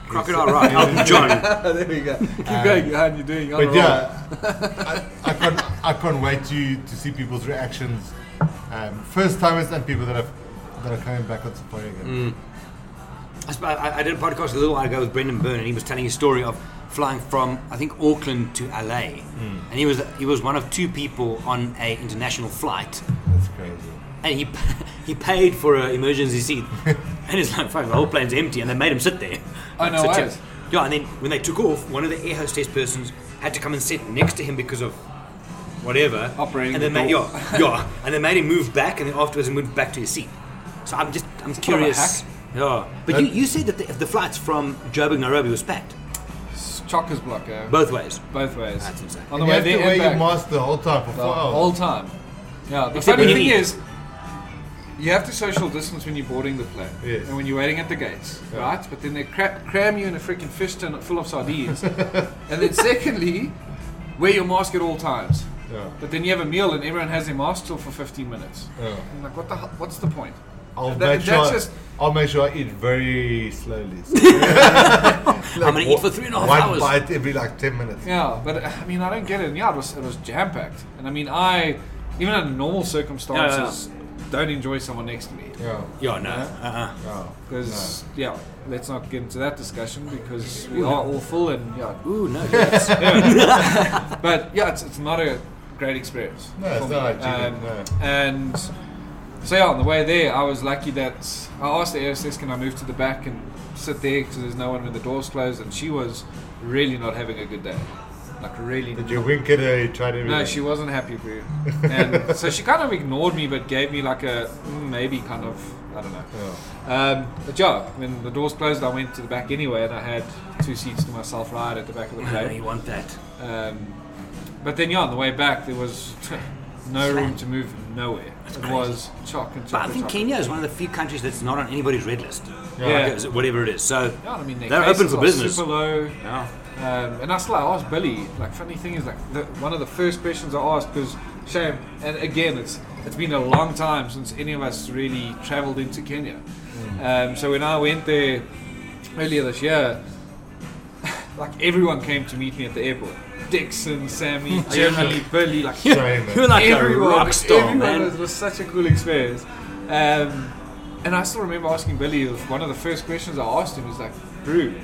Crocodile Rock, Elton John. there we go. Keep going, Johan. You're doing. But yeah, I, I can't, I can't wait to to see people's reactions. Um, first timers and people that have that are coming back on safari again. I, sp- I, I did a podcast a little while ago with Brendan Byrne, and he was telling his story of flying from I think Auckland to LA, and he was he was one of two people on a international flight, That's crazy. And he he paid for an emergency seat, and it's like fuck, the whole plane's empty, and they made him sit there. Oh, no So ways. Yeah, and then when they took off, one of the air hostess persons had to come and sit next to him because of whatever. Operating and the then made, door. yeah, yeah, and they made him move back, and then afterwards he moved back to his seat. So I'm just I'm bit of a curious. hack. Yeah, but you, you said that the, the flights from Joburg Nairobi was packed It's chockers block, eh? both ways. both ways. That's insane. On And the you way have to there wear and your back. mask the whole time for The four hours. whole time. Yeah, the Except funny when thing eat. is, you have to social distance when you're boarding the plane Yes. and when you're waiting at the gates, right? But then they cra- cram you in a freaking fish tin full of sardines. and then secondly, wear your mask at all times. Yeah. But then you have a meal and everyone has their mask still for 15 minutes. Yeah. I'm like, what the hell? What's the point? I'll That- make sure. just- I'll make sure I eat very slowly. I'm gonna eat for three and a half one hours. One bite every like ten minutes. Yeah, but uh, I mean, I don't get it. And yeah, it was, it was jam packed. And I mean, I, even under normal circumstances, don't enjoy someone next to me. Yeah. Yeah, no. Uh-uh. Yeah. Because, yeah, let's not get into that discussion because we are all full and, yeah. Ooh, no. yes. But, yeah, it's, it's not a great experience. No, it's for not me. like um, no. And so, yeah, on the way there, I was lucky that I asked the air ASS, can I move to the back and sit there because there's no one when the doors closed. And she was really not having a good day. Like, really Did you wink at her? You tried everything. No, she wasn't happy with you. And so she kind of ignored me, but gave me like a mm, maybe kind of I don't know. Yeah. Um, but yeah, when the doors closed, I went to the back anyway, and I had two seats to myself right at the back of the plane. you want that. Um, but then yeah, on the way back, there was no room to move nowhere. It was chock and But. I think chock. Kenya is one of the few countries that's not on anybody's red list. Yeah. Like, uh, whatever it is. So Yeah, I mean, they're open for business. Super low. Yeah. Um, and I still I asked Billy. Like, funny thing is, like, the, one of the first questions I asked because shame. And again, it's it's been a long time since any of us really travelled into Kenya. Um, so when I went there earlier this year, like everyone came to meet me at the airport. Dixon, Sammy, Jimmy, Billy, like Shame. You're like everyone, a rock star, everyone man. was, was such a cool experience. Um, and I still remember asking Billy, was one of the first questions I asked him was like, Drew,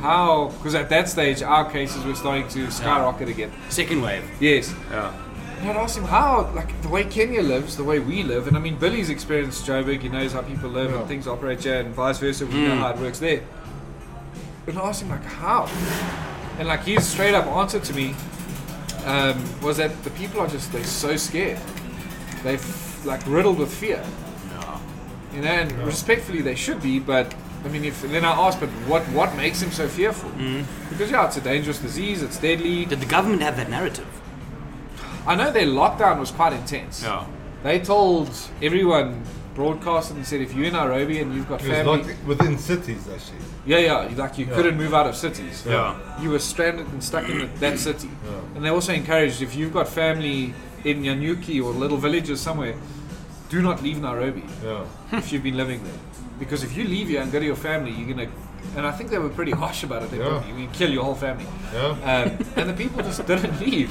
how, because at that stage our cases were starting to skyrocket again. Second wave. Yes. Yeah. And I'd asked him how, like the way Kenya lives, the way we live, and I mean Billy's experienced Joburg, he knows how people live Yeah. and things operate here, and vice versa. We know Mm. how it works there. But I asked him like how, and like his straight up answer to me um, was that the people are just they're so scared, they've like riddled with fear. You know, and respectfully they should be, but I mean, if then I asked, but what what makes him so fearful? Mm. Because yeah, it's a dangerous disease, it's deadly. Did the government have that narrative? I know their lockdown was quite intense. Yeah. They told everyone, broadcasted and said, if you're in Nairobi and you've got It was family, locked within cities actually. yeah, yeah, like you Yeah. couldn't move out of cities. Yeah. You were stranded and stuck in that city. Yeah. And they also encouraged if you've got family in Nanyuki or little villages somewhere, do not leave Nairobi Yeah. if you've been living there, because if you leave here and go to your family, you're gonna. And I think they were pretty harsh about it. They Yeah. you can kill your whole family. Yeah. Um, and the people just didn't leave.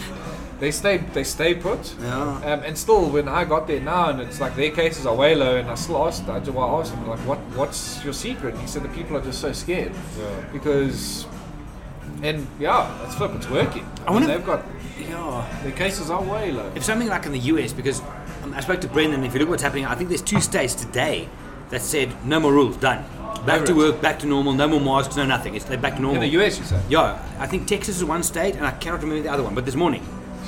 They stayed. They stayed put. Yeah. Um, and still, when I got there now, and it's like their cases are way low, and I still asked, I, well, I asked him like, what, what's your secret? And he said the people are just so scared Yeah. because, and yeah, it's flip, it's working. I, I mean, wonder- they've got Yeah. their cases are way low. If something like in the US, because um, I spoke to Brendan, if you look what's happening, I think there's two states today that said no more rules, done. Back to work, back to normal, no more masks, no nothing. It's they're back to normal. In the US, you said. Yeah, I think Texas is one state, and I cannot remember the other one, but this morning.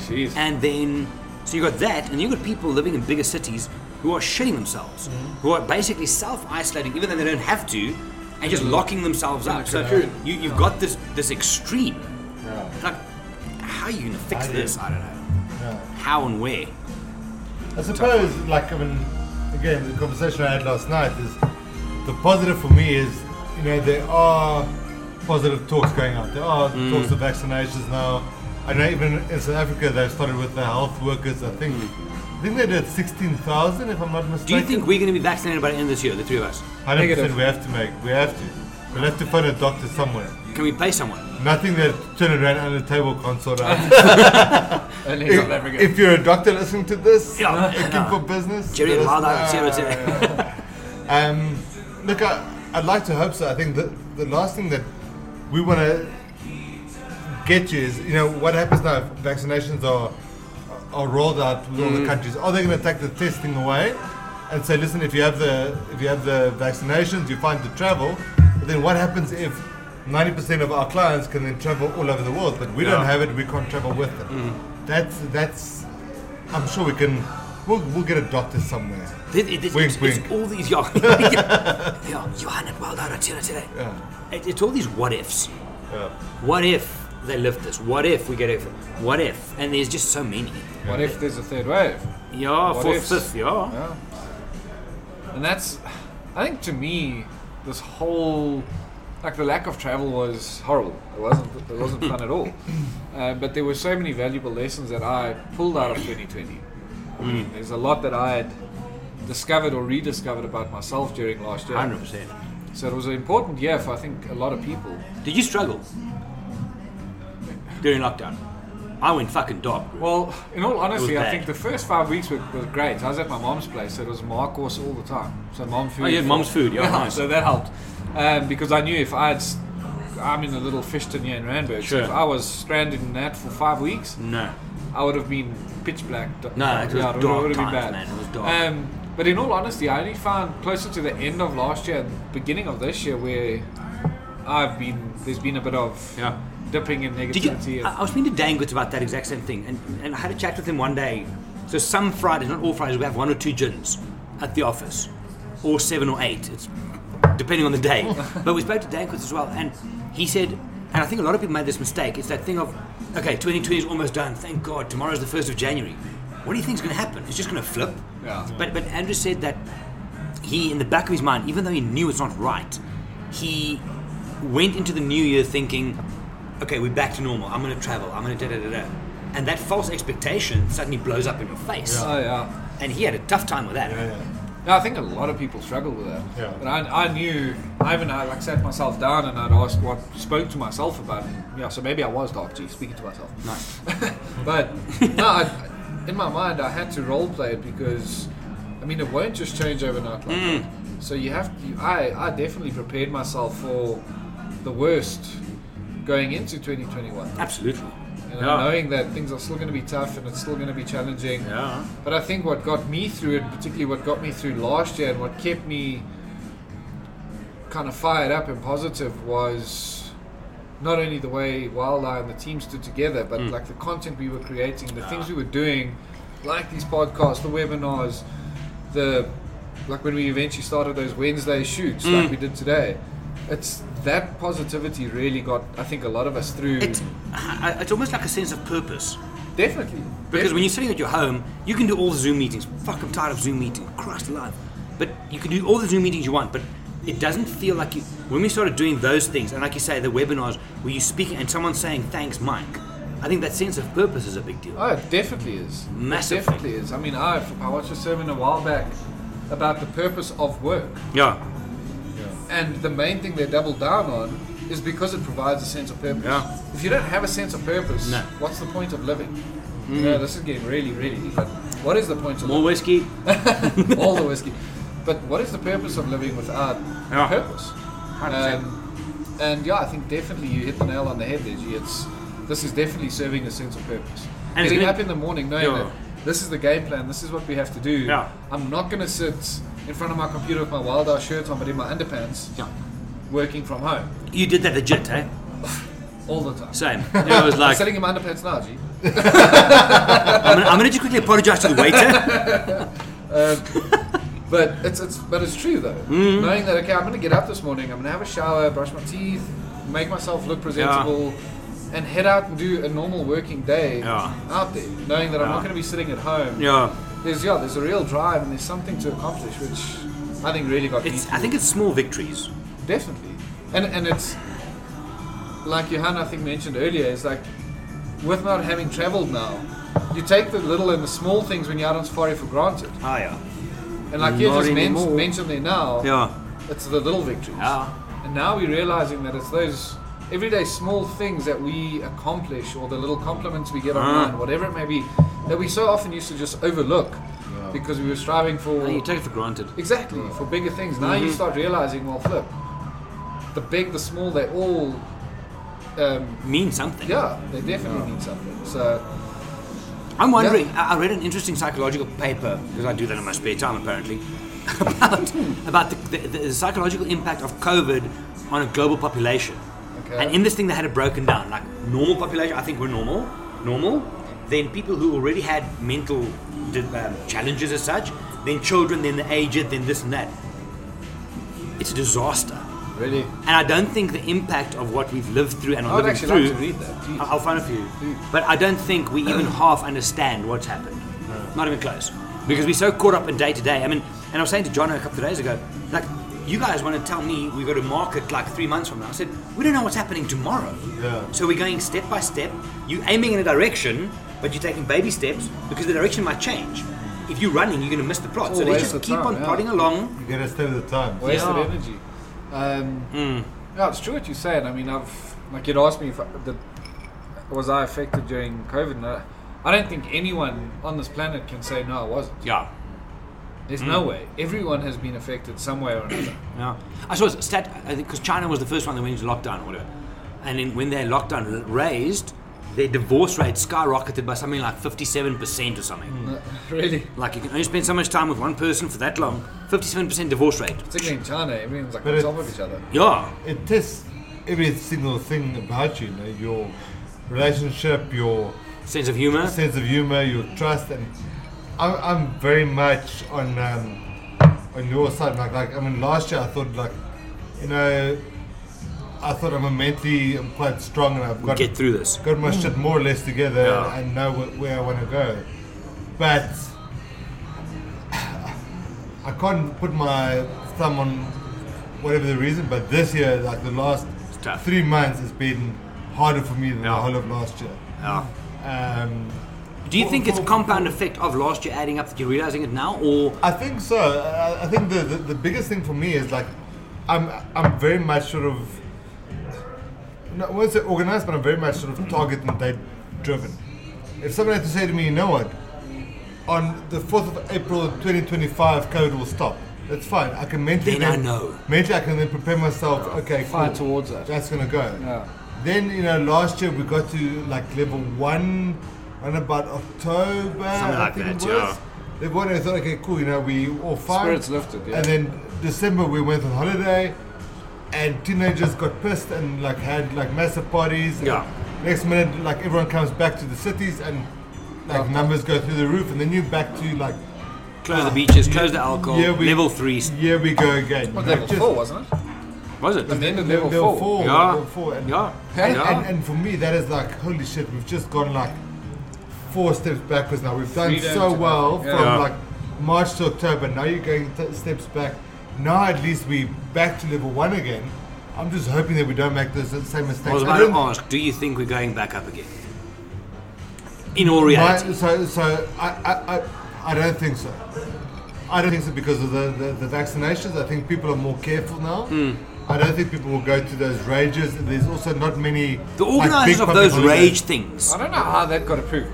Jeez. And then, so you got that, and you got people living in bigger cities who are shitting themselves, Mm-hmm. who are basically self-isolating, even though they don't have to, and just locking themselves up. So you, you've got this this extreme. Yeah. Like, how are you gonna fix I this? I don't know. Yeah. How and where? I suppose, like, I mean, again, the conversation I had last night is the positive for me is, you know, there are positive talks going out. There are Mm. talks of vaccinations now. I know even in South Africa they've started with the health workers. I think, I think they did sixteen thousand, if I'm not mistaken. Do you think we're going to be vaccinated by the end of this year, the three of us? Hundred Negative. percent. We have to make. We have to. We'll have to find a doctor somewhere. Can we pay someone? Nothing that turn around on the table can't sort out. If, if you're a doctor listening to this, Yeah. looking for business, Gerry and let us Wild Eye, know. zero, zero. Um, look, I, I'd like to hope so. I think the the last thing that we want to get you is, you know, what happens now? if Vaccinations are are rolled out with all the countries. Are they going to take the testing away and say, listen, if you have the if you have the vaccinations, you're fine to travel. But then what happens if 90% of our clients can then travel all over the world, but we don't have it, we can't travel with them. Mm-hmm. That's that's. I'm sure we can. We'll, we'll get a doctor somewhere. It, it, it's, Wink, it's, it's wink. all these yeah, yeah, Johan at Wild Out today. Yeah. It, it's all these what ifs. Yeah. What if they lift this? What if we get it? What if? And there's just so many. What if there's a third wave? Yeah, What fourth, ifs? fifth, yeah. Yeah. And that's, I think to me, this whole, like the lack of travel was horrible. It wasn't, it wasn't fun at all. Uh, but there were so many valuable lessons that I pulled out of 2020. I mean, there's a lot that I had discovered or rediscovered about myself during last year. Hundred percent. So it was an important year for I think a lot of people. Did you struggle during lockdown? I went fucking dark. bro. Well, in all honesty, I think the first five weeks were, were great. I was at my mom's place, so it was my course all the time. So mom food. Oh, you had mom's food, yeah, nice. So that helped um, because I knew if I had, I'm in a little fishton here in Randburg. Sure. So if I was stranded in that for five weeks, no. I would have been pitch black. No, it was yeah, would- dark times, been bad. man, it was dark. Um, but in all honesty, I only found closer to the end of last year and beginning of this year where I've been. There's been a bit of Yeah. dipping in Did you? negativity. I, I was speaking to Dangote about that exact same thing, and, and I had a chat with him one day. So some Fridays, not all Fridays, we have one or two gins at the office, or seven or eight. It's depending on the day. but we spoke to Dangote as well, and he said, and I think a lot of people made this mistake. It's that thing of, okay, 2020 is almost done. Thank God, tomorrow's the first of January. What do you think is going to happen? It's just going to flip. Yeah. But but Andrew said that he, in the back of his mind, even though he knew it's not right, he went into the new year thinking, okay, we're back to normal. I'm going to travel. I'm going to da da da da. And that false expectation suddenly blows up in your face. Oh yeah. And he had a tough time with that. No, I think a lot of people struggle with that. Yeah. But I, I knew, I even I like sat myself down and I'd asked what, spoke to myself about it. Yeah, so maybe I was Dark G, speaking to myself. Nice. But no, I, in my mind, I had to role play it because, I mean, it won't just change overnight like that. So you have to, I, I definitely prepared myself for the worst going into 2021. Absolutely. And Yeah. knowing that things are still going to be tough and it's still going to be challenging. Yeah. But I think what got me through it, particularly what got me through last year and what kept me kind of fired up and positive was not only the way Wild Eye and the team stood together, but mm. like the content we were creating, the things we were doing, like these podcasts, the webinars, the like when we eventually started those Wednesday shoots like mm. we did today. It's that positivity really got I think a lot of us through. It's, it's almost like a sense of purpose. definitely. Because when you're sitting at your home, you can do all the Zoom meetings. Fuck, I'm tired of Zoom meetings. Christ alive. But you can do all the Zoom meetings you want, but it doesn't feel like you. When we started doing those things, and like you say, the webinars where you're speaking and someone's saying, thanks, Mike, I think that sense of purpose is a big deal. Oh, it definitely is. Massively. It definitely is. I mean, I I watched a sermon a while back about the purpose of work, Yeah. And the main thing they doubled down on is because it provides a sense of purpose. Yeah. If you don't have a sense of purpose, No. what's the point of living? You know, this is getting really, really deep. What is the point of living? More whiskey. All the whiskey. But what is the purpose of living without Yeah. purpose? 100%. Um, and yeah, I think definitely you hit the nail on the head there, G. It's this is definitely serving a sense of purpose. And Getting up in the morning knowing Yeah. that this is the game plan, this is what we have to do. Yeah. I'm not gonna sit in front of my computer with my wild eye shirt on but in my underpants Yeah. working from home You did that legit, eh? all the time. Same. It was I'm like, sitting in my underpants now, G. I'm I'm gonna just quickly apologize to the waiter. But it's it's but it's true though. Mm-hmm. Knowing that okay, I'm gonna get up this morning, I'm gonna have a shower, brush my teeth, make myself look presentable, and head out and do a normal working day Yeah. out there. Knowing that I'm not gonna be sitting at home. yeah. There's yeah, there's a real drive and there's something to accomplish, which I think really got me. It's, I think it's small victories. Definitely. And and it's like Johan I think mentioned earlier, is like with not having travelled now, you take the little and the small things when you're out on safari for granted. Ah, yeah. And like you just men- mentioned there now, Yeah. it's the little victories. Yeah. And now we're realizing that it's those everyday small things that we accomplish or the little compliments we get Ah. online, whatever it may be, that we so often used to just overlook. because we were striving for And you take it for granted. exactly for bigger things. Now you start realizing, well, flip, the big, the small, they all, um, Mean something. yeah, they definitely mean something. So I'm wondering. I I read an interesting psychological paper because I do that in my spare time, apparently, about about the, the, the psychological impact of COVID on a global population. Okay. And in this thing, they had it broken down like normal population. I think we're normal, normal. Then people who already had mental um, challenges as such. Then children. Then the aged. Then this and that. It's a disaster. really, And I don't think the impact of what we've lived through and are living through. like to read that. Jeez. I'll find a few. But I don't think we even half understand what's happened. Not even close. Because we're so caught up in day to day. I mean, and I was saying to John a couple of days ago, like, you guys want to tell me we go to market like three months from now. I said, we don't know what's happening tomorrow. Yeah. So we're going step by step. You're aiming in a direction, but you're taking baby steps because the direction might change. If you're running, you're going to miss the plot. so Oh, let's just keep time, on yeah. plodding along. You gotta stay with the times. wasted Yeah. energy. Um, Mm. Yeah, it's true what you're saying. I mean, I've like you'd asked me if I, the, was I affected during COVID. And I, I don't think anyone on this planet can say no, I wasn't. Yeah. There's Mm. no way. Everyone has been affected some way or another. Yeah, I saw a stat. I think because China was the first one that went into lockdown, or whatever. And then when their lockdown r- raised, their divorce rate skyrocketed by something like fifty-seven percent or something. Uh, really, Like you can only spend so much time with one person for that long. Fifty-seven percent divorce rate. particularly in China, everyone's like But on it- top of each other. Yeah, It tests every single thing about you, you know, your relationship, your sense of humor. sense of humor, your trust, and I'm, I'm very much on um, on your side. Like, like I mean, last year I thought like, you know, I thought I'm mentally I'm quite strong and I've got Get through this. got my shit more or less together Yeah. and know wh- where I want to go. But I can't put my thumb on whatever the reason. But this year, like the last three months, has been harder for me than the Yeah. whole of last year. Yeah. Um, Do you For- think it's for- compound effect of last year adding up that you're realizing it now, or I think so. I, I think the, the the biggest thing for me is like I'm I'm very much sort of no, I won't say organized, but I'm very much sort of target and date driven. If someone had to say to me, you know what, on the fourth of April, 2025, COVID will stop. That's fine. I can mentally Then I know. Mentally, I can then prepare myself. Okay, Fight cool. towards that. That's gonna go. Yeah. Then you know, last year we got to like level one, around about October. I like think that, it was. yeah. Level one, I thought, okay, cool. You know, we all fine. Spirits lifted, yeah. And then December we went on holiday, and teenagers got pissed and like had like massive parties. Yeah. Next minute, like everyone comes back to the cities and like Yeah. numbers go through the roof, and then you're back to like close the beaches, close the alcohol, Yeah, we- level three? here we go again. What, You level just- four, wasn't it? Was it? And then at level, level four. four. Yeah. level four, and- Yeah. And, Yeah. and, and for me, that is like, holy shit, we've just gone like four steps backwards now. We've done Freedom so well nothing. from Yeah. like March to October. Now you're going t- steps back. Now at least we're back to level one again. I'm just hoping that we don't make the same mistakes. I was I about to don't- ask, do you think we're going back up again? In all my- reality. so, so I, I, I, I don't think so. I don't think so because of the, the, the vaccinations. I think people are more careful now. Hmm. I don't think people will go to those rages. There's also not many. The organisers big of public those holidays. rage things. I don't know how that got approved.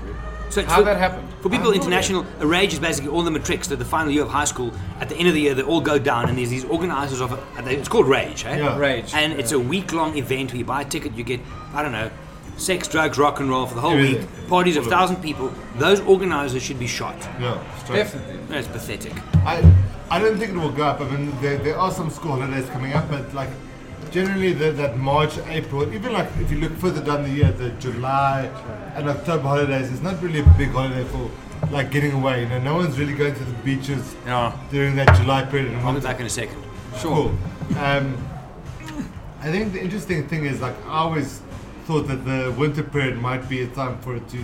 So How for- that happened? For people international, a rage is basically all the matrics that the final year of high school, at the end of the year, they all go down, and there's these organisers of it. It's called Rage, eh? Yeah. Rage. And it's a week long event where you buy a ticket, you get, I don't know, sex, drugs, rock and roll for the whole Everything. week, parties of All of it. thousand people. Those organisers should be shot. Yeah, straight. Definitely. That's pathetic. I, I don't think it will go up. I mean, there, there are some school holidays coming up, but like generally the, that March, April, even like if you look further down the year, the July and October holidays is not really a big holiday for like getting away. You know, no one's really going to the beaches Yeah. during that July period. I'll be back in a second. Cool. Um, I think the interesting thing is like I always thought that the winter period might be a time for it to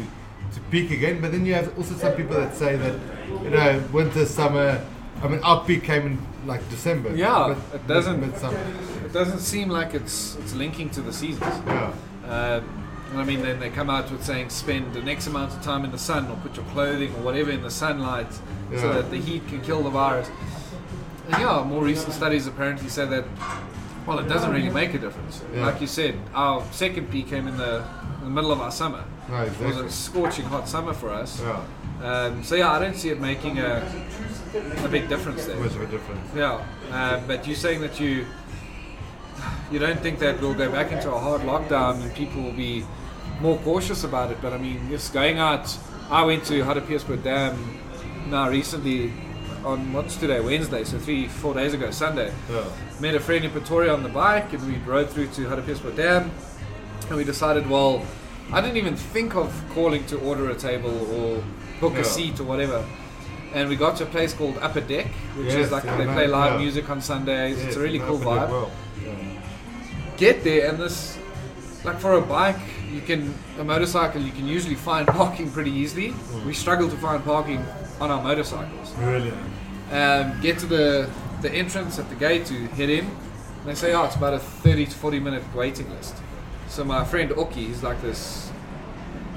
to peak again, but then you have also some people that say that you know winter, summer. I mean, our peak came in like December. Yeah, but- it doesn't- But summer. It doesn't seem like it's it's linking to the seasons. Yeah. Uh, and I mean, then they come out with saying spend the next amount of time in the sun or put your clothing or whatever in the sunlight so that the heat can kill the virus. And yeah, more recent studies apparently say that, well, it doesn't really make a difference. Yeah. Like you said, our second peak came in the, in the middle of our summer. No, It was a scorching hot summer for us. Yeah. Um, so yeah, I don't see it making a, a big difference there. Much of a difference. Yeah, um, but you're saying that you you don't think that we'll go back into a hard lockdown and people will be more cautious about it. But I mean, just going out. I went to Hartbeespoort Dam now recently on what's today Wednesday, so three four days ago Sunday. Yeah. Met a friend in Pretoria on the bike, and we rode through to Hartbeespoort Dam, and we decided, well, I didn't even think of calling to order a table or book Yeah. a seat or whatever. And we got to a place called Upper Deck, which Yes, is like yeah, they play live music on Sundays. Yes, it's a really cool vibe. Get there, and this, like for a bike, you can a motorcycle you can usually find parking pretty easily. Mm. We struggle to find parking on our motorcycles. Really? Um, get to the the entrance at the gate to head in. And they say, oh, it's about a 30 to 40 minute waiting list. So my friend Oki, he's like this,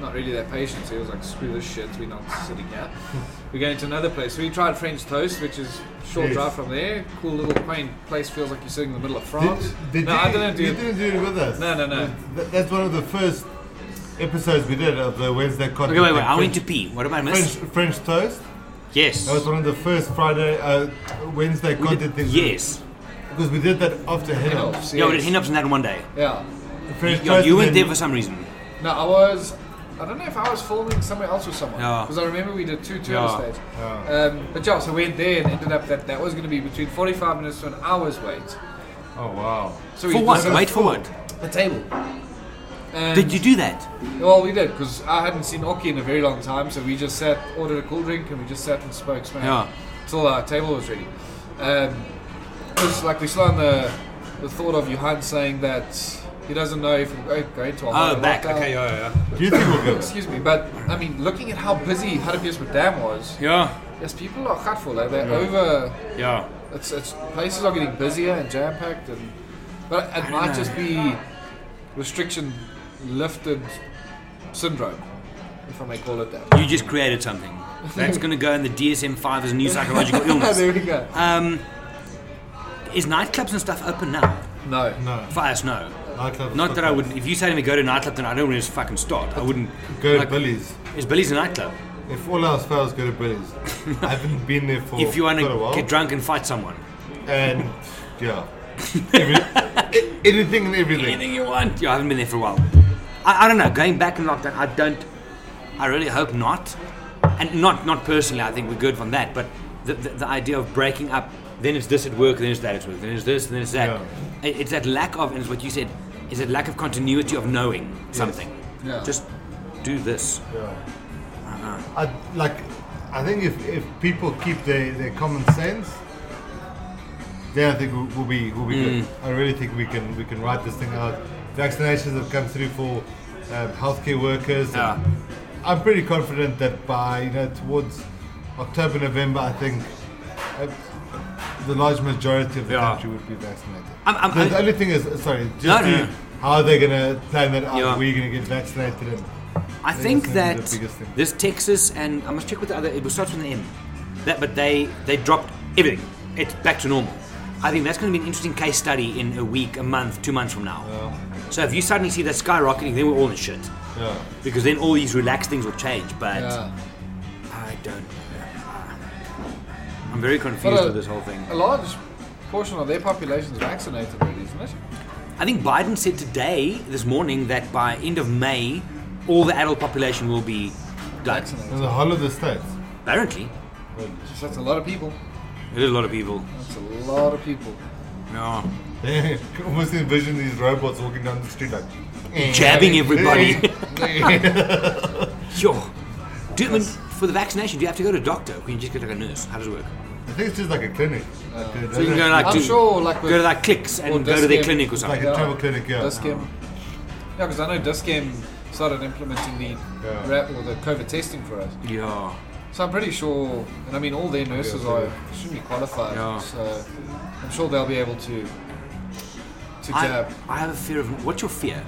not really that patient. So he was like, screw this shit, we're not sitting here. we're going to another place. So we tried French Toast, which is short Yes. drive from there. Cool little quaint place, feels like you're sitting in the middle of France. Did, did no, you, I didn't do you it. didn't do it with us. No, no, no. That's one of the first episodes we did of the Wednesday content. Okay, wait, wait. like I went to French, pee. What about miss? French, French toast. Yes. That was one of the first Friday, uh, Wednesday We content did- things. yes. Because we did that after head You know, off. Yeah, we did yes. hen ups on that one day. Yeah. French Yeah, toast you went there for some reason. No, I was. I don't know if I was filming somewhere else with someone. Yeah. Because I remember we did two tour Yeah. stages. Yeah. Um, but yeah, so we went there and ended up that that was going to be between 45 minutes to an hour's wait. Oh wow. So For we what? did Wait for what? the table. And Did you do that? Well, we did because I hadn't seen Oki in a very long time, so we just sat, ordered a cool drink, and we just sat and spoke smack Yeah. till our table was ready. Because like we saw on the the thought of Johan saying that he doesn't know if we're go- going to a Oh, hard back. lockdown. Okay, yeah, yeah. Do you think we'll go? Excuse me, but I mean, looking at how busy Hartbeespoort Dam was, Yeah, yes, people are gutful. eh? They're over. yeah. It's, it's places are getting busier and jam packed, and but it might know. just be restriction lifted syndrome, if I may call it that. You just created something. That's going to go in the DSM 5 as a new psychological illness. there we go. Um, is nightclubs and stuff open now? No, No. For us, no. Nightclub. Not that I would. If you say to me go to a nightclub, then I don't want to just fucking start. I wouldn't. Go to like, Billy's. Is Billy's a nightclub? If all else fails, go to Billy's. I haven't been there for If you want quite a while. to get drunk and fight someone, and yeah, Every, anything and everything. anything you want. Yeah, I haven't been there for a while. I, I don't know. Going back in lockdown, I don't. I really hope not. And not not personally. I think we're good from that. But the, the, the idea of breaking up, then it's this at work, then it's that at work, then it's this, then it's that. Yeah. It's that lack of, and it's what you said, is that lack of continuity of knowing something. Yeah. Just do this. Yeah. I like. I think if, if people keep their, their common sense, then I think we'll, we'll be we'll be Mm. good. I really think we can we can write this thing out. Vaccinations have come through for um, healthcare workers. Yeah. I'm pretty confident that by you know towards October November, I think Uh, the large majority of the Yeah. country would be vaccinated. I'm- I'm- the, the only thing is, uh, sorry, just No, no, no. how are they going to plan that out? Yeah. We're going to get vaccinated and I think that gonna be the biggest thing. this Texas and I must check with the other. It will start with an M. That, but they they dropped everything. It's back to normal. I think that's going to be an interesting case study in a week, a month, two months from now. So if you suddenly see that skyrocketing, then we're all in shit yeah. because then all these relaxed things will change. But yeah. I don't. I'm very confused But, uh, with this whole thing. A large portion of their population is vaccinated already, isn't it? I think Biden said today, this morning, that by end of May, all the adult population will be done. Vaccinated. In the whole of the states. Apparently, So that's a lot of people. it is a lot of people. That's a lot of people. No. They can almost envision these robots walking down the street like Jabbing everybody. Sure. Do you, I mean, for the vaccination, do you have to go to a doctor or can you just go to like a nurse? How does it work? I think it's just like a clinic. Like a, So you uh, can go like I'm to, sure, like with go to like clicks and go to their Dis-Chem. clinic or like something. a travel clinic, yeah. Dis-Chem. Yeah, because I know Dis-Chem started implementing the Yeah. rap or the COVID testing for us. Yeah. So I'm pretty sure, and I mean, all their nurses Yeah, are yeah. extremely qualified. Yeah. So I'm sure they'll be able to to I, jab. I have a fear of. What's your fear?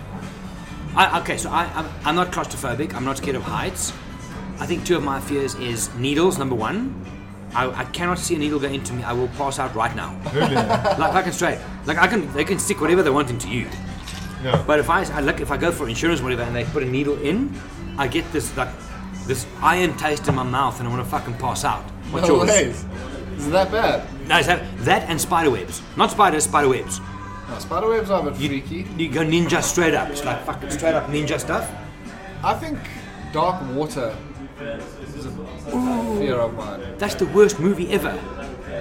I, okay, so I, I'm, I'm not claustrophobic. I'm not scared of heights. I think two of my fears is needles. Number one, I, I cannot see a needle go into me. I will pass out right now. Really? like fucking straight. Like I can, they can stick whatever they want into you. yeah. But if I, I look, if I go for insurance, whatever, and they put a needle in, I get this like this iron taste in my mouth and I want to fucking pass out. What's no yours? ways. Is it that bad? No, it's that, that and spider webs. Not spiders, spider webs. No, spiderwebs are a bit You, freaky. you go ninja straight up. It's like fucking straight up ninja stuff. I think dark water fear of mine. That's the worst movie ever.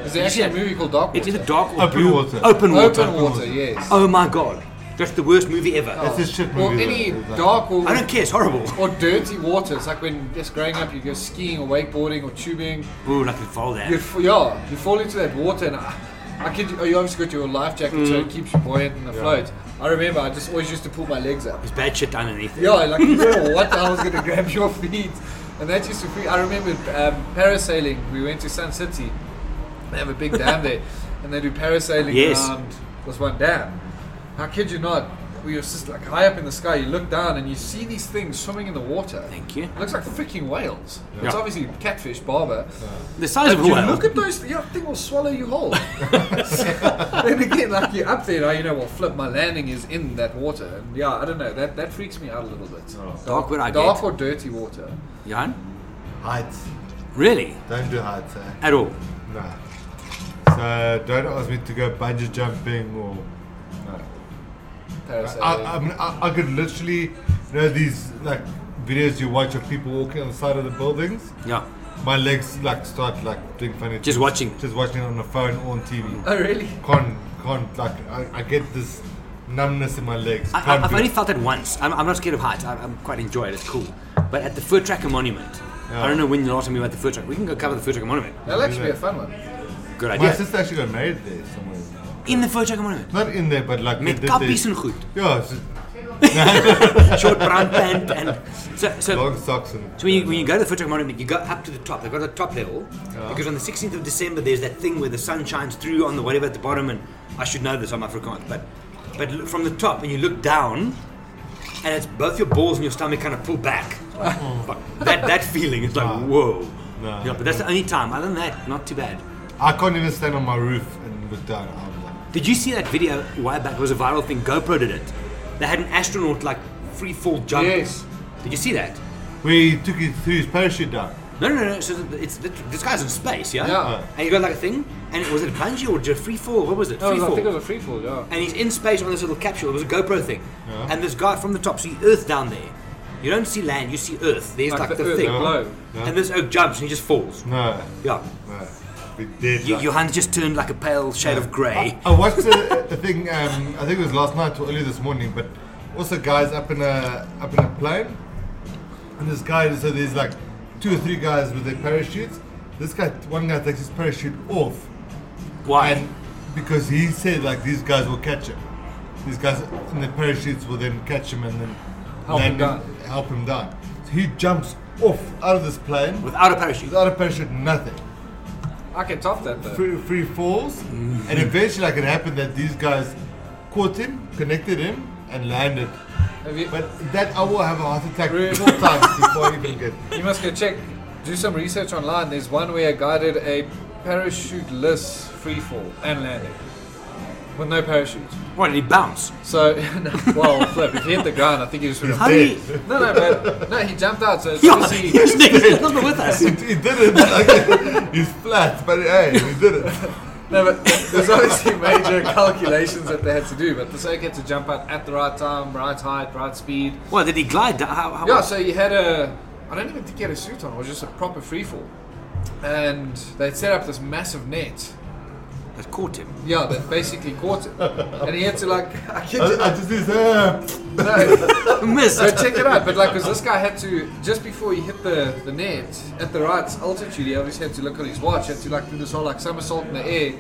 Is there actually a movie called Dark Water? It is a dark or Open blue water. Open water. Open water, yes. Oh my god. That's the worst movie ever. That's a shit Or movie. any though. Dark or, I don't care, it's horrible. or dirty water. It's like when just growing up you go skiing or wakeboarding or tubing. Ooh, like the fall there. F- yeah, you fall into that water and I, I kid you, oh, you obviously got your life jacket so Mm. it keeps you buoyant and afloat. I remember I just always used to pull my legs up. There's bad shit underneath it. Yeah, like you know what I was gonna grab your feet, and that used to. Free. I remember um, parasailing. We went to Sun City. They have a big dam there, and they do parasailing Yes. around this one dam. I kid you not. We were just like high up in the sky. You look down and you see these things swimming in the water. Thank you. It looks like freaking whales. It's obviously catfish, barbel. The size of a whale. look at those. Yeah, thing will swallow you whole. then again, like you're up there, you know. Well, flip. My landing is in that water, and yeah, I don't know. That that freaks me out a little bit. Dark where I dark or dirty water. Johan? Heights. Really? Don't do heights, eh? At all? No. So don't ask me to go bungee jumping or. No. Parasailing. I, I mean, I, I could literally, you know, these like videos you watch of people walking on the side of the buildings. Yeah. My legs like start like doing funny. Just things. watching. Just watching it on the phone or on TV. oh really? Can't, can't like I, I get this numbness in my legs. I, I, I've only felt it once. I'm, I'm not scared of heights. I, I'm quite enjoy it. It's cool. But at the Voortrekker Monument, I don't know when the last time you were at the Voortrekker. We can go cover the Voortrekker Monument. That'll actually be a fun one. Good idea. My sister actually got married there somewhere. In the Voortrekker Monument. Not in there, but like Met they did kappies there- en goed. Yeah, Short brown pant and so so. long socks and. So when you, when you go to the Voortrekker Monument, you go up to the top. They've got the top level because on the 16th of December there's that thing where the sun shines through on the whatever at the bottom, and I should know this. I'm Afrikaans, but but from the top when you look down, and it's both your balls and your stomach kind of pull back. Fuck, that that feeling is like whoa. No. Yeah, but that's the only time. Other than that, not too bad. I can't even stand on my roof and look down. I'm like, Did you see that video a while back? It was a viral thing. GoPro did it. They had an astronaut like free fall jump. Yes. Did you see that? we took it through his parachute down. No, no, no. no. So th- it's this guy's in space, yeah. Yeah. And he got like a thing, and it was it a bungee or just free fall? What was it? No, free I fall. think it was a free fall. Yeah. and he's in space on this little capsule. It was a GoPro thing. Yeah. And this guy from the top, see Earth down there. You don't see land, you see Earth. There's like, the, the thing. the. Yeah. And this oak jumps and he just falls. No, Yeah. no. We did. Like- your hand just turned like a pale shade of grey. I watched a, a thing. Um, I think it was last night or early this morning. But also, guys up in a up in a plane, and this guy. So there's like two or three guys with their parachutes. This guy, one guy takes his parachute off, Why? and because he said like these guys will catch him. These guys in the parachutes will then catch him and then Help him land help him down. So he jumps off out of this plane Without a parachute. without a parachute, nothing. I can top that though. free, free falls, Mm-hmm. and eventually, like it happened that these guys caught him, connected him, and landed. But that I will have a heart attack Really? four times before I even get. you must go check, do some research online. There's one where a guy did a parachute-less free fall and landing with no parachute. What, did he bounce? So, no, well, flip. If he hit the ground, I think he just would How have. did dead. No, no, but no, he jumped out. So it's Yeah, obviously. he's he's not with us. He, he did it. Like, he's flat, but hey, he did it. No, but there's obviously major calculations that they had to do. But the Soak had to jump out at the right time, right height, right speed. What, did he glide down? How, how, Yeah, so he had a. I don't even think he had a suit on. It was just a proper free fall. And they'd set up this massive net. That caught him. Yeah, that basically caught him. And he had to, like. I kid you I, I just did uh, No, Missed. so check it out. But, like, because this guy had to. Just before he hit the, the net, at the right altitude, he obviously had to look at his watch. He had to, like, do this whole, like, somersault in the air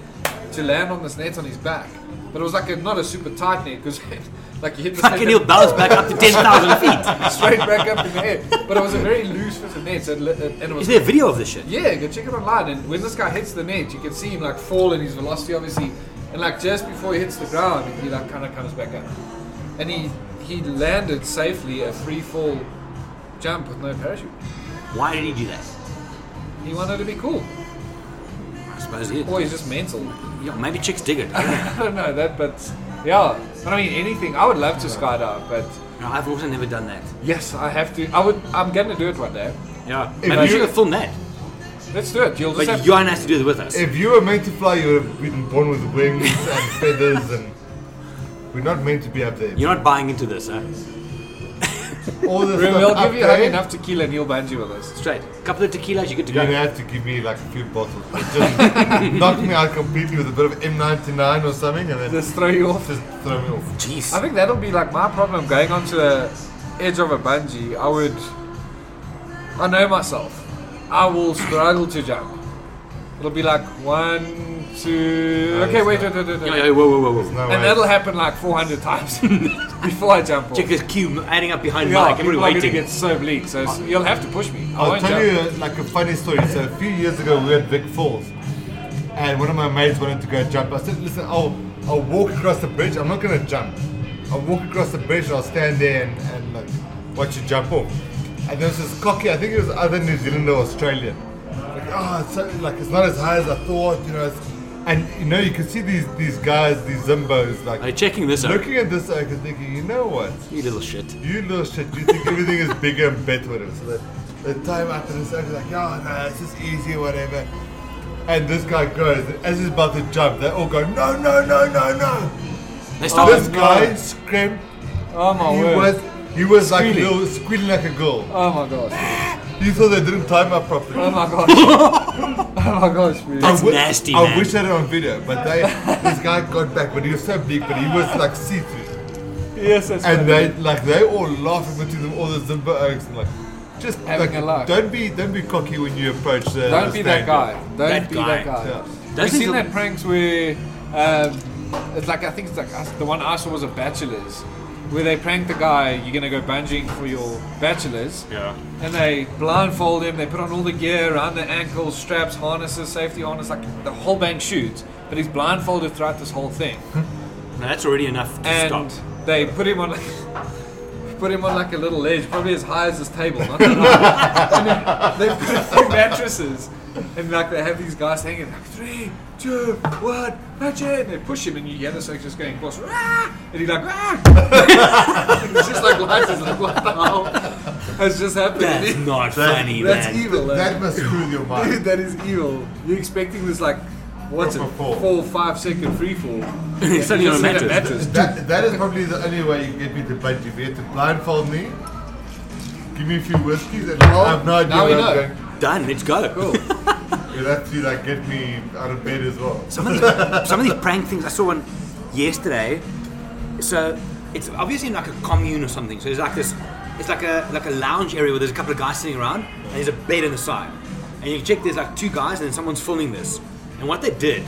to land on this net on his back. But it was, like, a, not a super tight net because, like, he hit the Fucking he'll bounce back up to 10,000 feet. straight back up in the air. But it was a very loose fitted net, so it, li- and it was Is there a video of this shit? Yeah, go check it online. And when this guy hits the net, you can see him like fall in his velocity, obviously. And like just before he hits the ground, he like kind of comes back up. And he he landed safely a free fall jump with no parachute. Why did he do that? He wanted to be cool, suppose he or he's just mental. yeah, Maybe chicks dig it. I don't know. I don't know that, but yeah. But I mean, anything. I would love to skydive, but No, I've also never done that. yes, I have to. I would. I'm gonna do it one day. Yeah. If Maybe we you- should film that. Let's do it. You'll just But have Johan has to do it with us. If you were meant to fly, you would have been born with wings and feathers, and we're not meant to be up there. You're not buying into this, huh? All this We'll stuff we'll give you there, enough tequila and you'll bungee with us. Straight. A couple of tequilas, you're good to You're go. gonna have to give me like a few bottles. But Just knock me out completely with a bit of M99 or something, and then Just throw you off. just throw me off. Jeez. I think that'll be like my problem going onto the edge of a bungee. I would. I know myself. I will struggle to jump. It'll be like one, two. No, Okay, it's wait, not. wait, wait, wait, Yo, wait. whoa, whoa, whoa, whoa. No And way. that'll happen like 400 times before I jump off. Check this queue adding up behind Yeah, Mike. people Everybody are gonna waiting. get so bleak. So it's- you'll have to push me. I I'll tell jump. you uh, like a funny story. So a few years ago, we were at Vic Falls, and one of my mates wanted to go jump. I said, "Listen, I'll I'll walk across the bridge. I'm not gonna jump. I'll walk across the bridge. and I'll stand there and, and like watch you jump off." And there was this cocky. I think it was either New Zealand or Australian. Like, oh, it's so, like it's not as high as I thought. You know, it's, and you know you can see these these guys, these zimbos, like Are you checking this out? looking at this oak and thinking, you know what? You little shit. You little shit, you think everything is bigger and better, whatever. So they, they time up and it's like, oh no, it's just easy, whatever. And this guy goes, as he's about to jump, they all go, no, no, no, no, no. They stop this guy screamed. Oh my he word. was, he was like Squealing. little, squealing like a girl. Oh my gosh. You thought they didn't time up properly. Oh my gosh. oh my gosh, man. That's I wi- nasty, I man. wish I had it on video, but they, this guy got back, but he was so big, but he was like see-through. Yes, that's and funny. they like they all laughing between them, all the Zimba oaks, and like just Having like, a laugh. don't be don't be cocky when you approach the. Don't the be that guy. Don't That be guy. that guy. Yeah. Those You've seen that pranks where um, it's like I think it's like us- the one I saw was a bachelor's, where they prank the guy. You're gonna go bungeeing for your bachelor's, Yeah. and they blindfold him. They put on all the gear around the ankles, straps, harnesses, safety harness, like the whole bang shoots. But he's blindfolded throughout this whole thing, Now that's already enough to and stop. they put him on. Like, Put him on like a little ledge, probably as high as this table. Not that high. and then they put a few mattresses, and like they have these guys hanging like three, two, one, match it. And they push him, and you hear the sex just going close, "Rah!" and he's like, ah! it's just like lights. It's like what the hell has just happened? That's not That- funny, That's man. evil. That eh? must screw your Dude, mind. that is evil. You're expecting this like, what's it, Proper four, five second free fall. It's only on a Just hit mattress. That, that is probably the only way you can get me to bungee. If you have to blindfold me, give me a few whiskeys, and Well, I have no idea now we where I'm going. Done. Let's go. Cool. You'll have to like get me out of bed as well. Some of these, some of these prank things. I saw one yesterday. So it's obviously in like a commune or something. So there's like this. It's like a like a lounge area where there's a couple of guys sitting around and there's a bed in the side. And you check there's like two guys and then someone's filming this. And what they did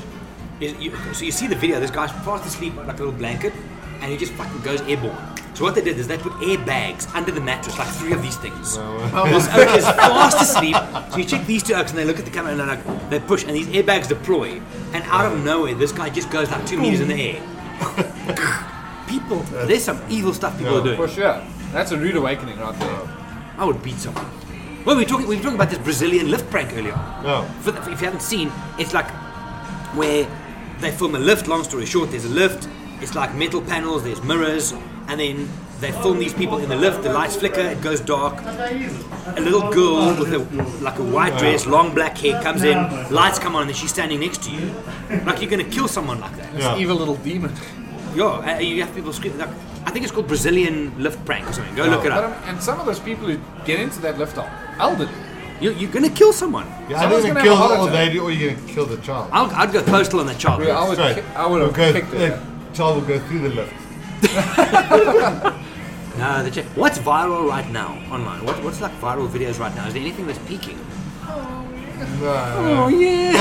is you, so you see the video. This guy's fast asleep like a little blanket, and he just fucking goes airborne. So what they did is they put airbags under the mattress, like three of these things. This oak is fast asleep. So you check these two oaks and they look at the camera and they're like, they push and these airbags deploy. And out of nowhere, this guy just goes like two meters in the air. people, there's some evil stuff people are doing. For sure. That's a rude awakening right there. I would beat someone. Well, we were talking, we were talking about this Brazilian lift prank earlier. No. For the, if you haven't seen, it's like where they film a lift. Long story short, there's a lift. It's like metal panels. There's mirrors, and then they film these people in the lift. The lights flicker. It goes dark. A little girl with a like a white dress, long black hair comes in. Lights come on, and then she's standing next to you. Like you're gonna kill someone like that. Yeah. Evil little demon. Yeah, uh, you have people screaming. Like, I think it's called Brazilian lift prank or something. Go look it But, up. um, and some of those people who get into that lift are elderly. You're, you're gonna kill someone. Yeah, Someone's either gonna kill have the old lady or you're gonna kill the child. I'll, I'd go postal on that child. Yeah, I would, Straight. kick, I would have Go- kicked the it. Child will go through the lift. No, the check. What's viral right now online? What, what's like viral videos right now? Is there anything that's peaking? No. yeah,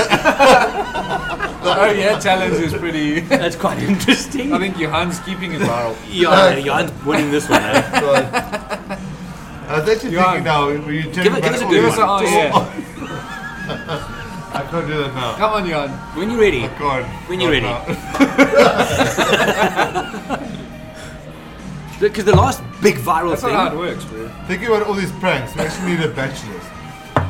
The oh yeah challenge is pretty. that's quite interesting. I think Johan's keeping it viral. yeah, Jan's winning this one. Eh? I was actually You are- thinking now, were you telling Give me it- give us a good all Give us this- a oh yeah. I can't do that now. Come on, Johan. When you're ready. I can't. When you're ready. Because the last big viral That's thing, not how it works, bro. Thinking about all these pranks, we actually need a bachelor's.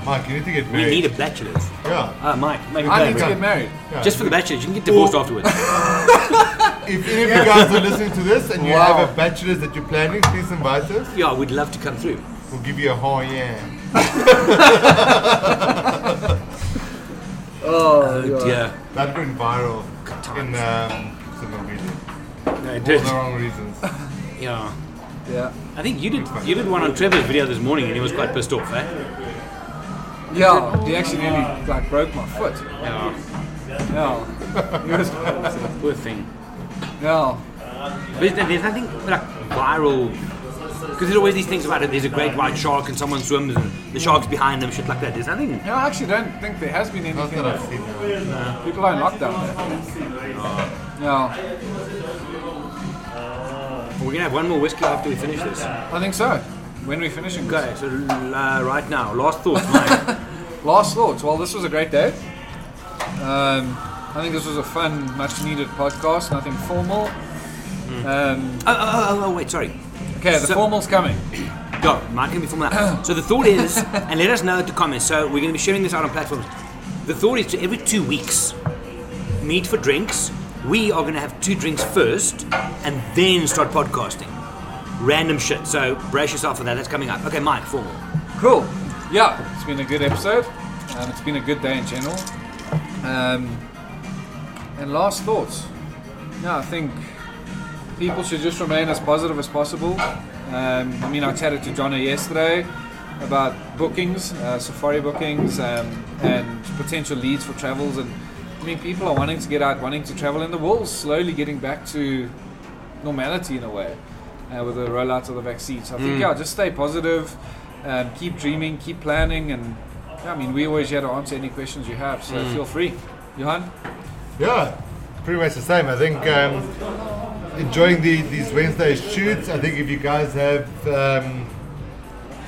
Mike, you need to get married. we married. need a bachelor's. Yeah. Ah, Mike, make a I plan, need to bro. get married. yeah. Just for the bachelor's, you can get divorced Or- afterwards. If any of you guys are listening to this and you Wow. have a bachelor's that you're planning, please invite us. yeah, we'd love to come through. we'll give you a oh yeah. Oh, Yeah. That went viral in um, Signal Media. No, it For did. the wrong reasons. Yeah. Yeah. I think you did you did one on Trevor's video this morning and he was quite pissed off, eh? Yeah, he actually nearly like broke my foot. Yeah. Yeah. He was quite upset. Poor thing. Yeah. But there's there's nothing like viral because there's always these things about it. There's a great white shark and someone swims and the shark's behind them, shit like that. There's nothing. No, I actually don't think there has been Not anything. that I've seen. uh, People are in lockdown there. Yeah, We're gonna have one more whiskey after we finish this. I think so. When we finishing this. Okay, so uh, right now, last thoughts, Mike. Last thoughts. Well, this was a great day. Um, I think this was a fun, much needed podcast. Nothing formal. Um, oh, oh, oh, oh, wait, sorry. Okay, the So- formal's coming. Go, Mike can be formal that. So the thought is, and let us know at the comments. So we're going to be sharing this out on platforms. The thought is to every two weeks, meet for drinks. We are going to have two drinks first, and then start podcasting. Random shit. So brace yourself for that. That's coming up. Okay, Mike, formal. Cool. Yeah, it's been a good episode. Um, it's been a good day in general. Um, and last thoughts. Yeah, I think people should just remain as positive as possible. Um, I mean, I chatted to Johnny yesterday about bookings, uh, safari bookings, um, and potential leads for travels. And I mean, people are wanting to get out, wanting to travel, and the world's slowly getting back to normality in a way uh, with the rollout of the vaccine. So I think, yeah, just stay positive, um, keep dreaming, keep planning, and yeah, I mean, we always here to answer any questions you have. So feel free, Johan. Yeah, pretty much the same. I think um, enjoying the, these Wednesday shoots. I think if you guys have, um,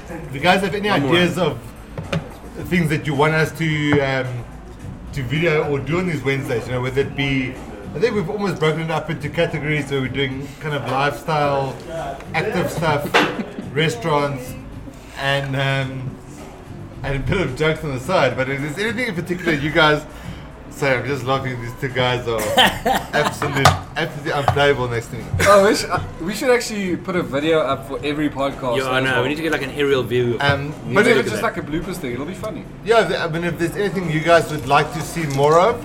if you guys have any One more. ideas of things that you want us to um, to video or do on these Wednesdays, you know, whether it be, I think we've almost broken it up into categories where we're doing kind of lifestyle, active stuff, restaurants, and. Um, and a bit of jokes on the side, but if there's anything in particular you guys Sorry, I'm just laughing. These two guys are absolute, absolutely unplayable next to me. Oh, we should, uh, we should actually put a video up for every podcast. Yeah, I as know. well. We need to get like an aerial view. Of Um, We but need to if look it's at just that. like a bloopers thing, it'll be funny. Yeah, th- I mean, if there's anything you guys would like to see more of,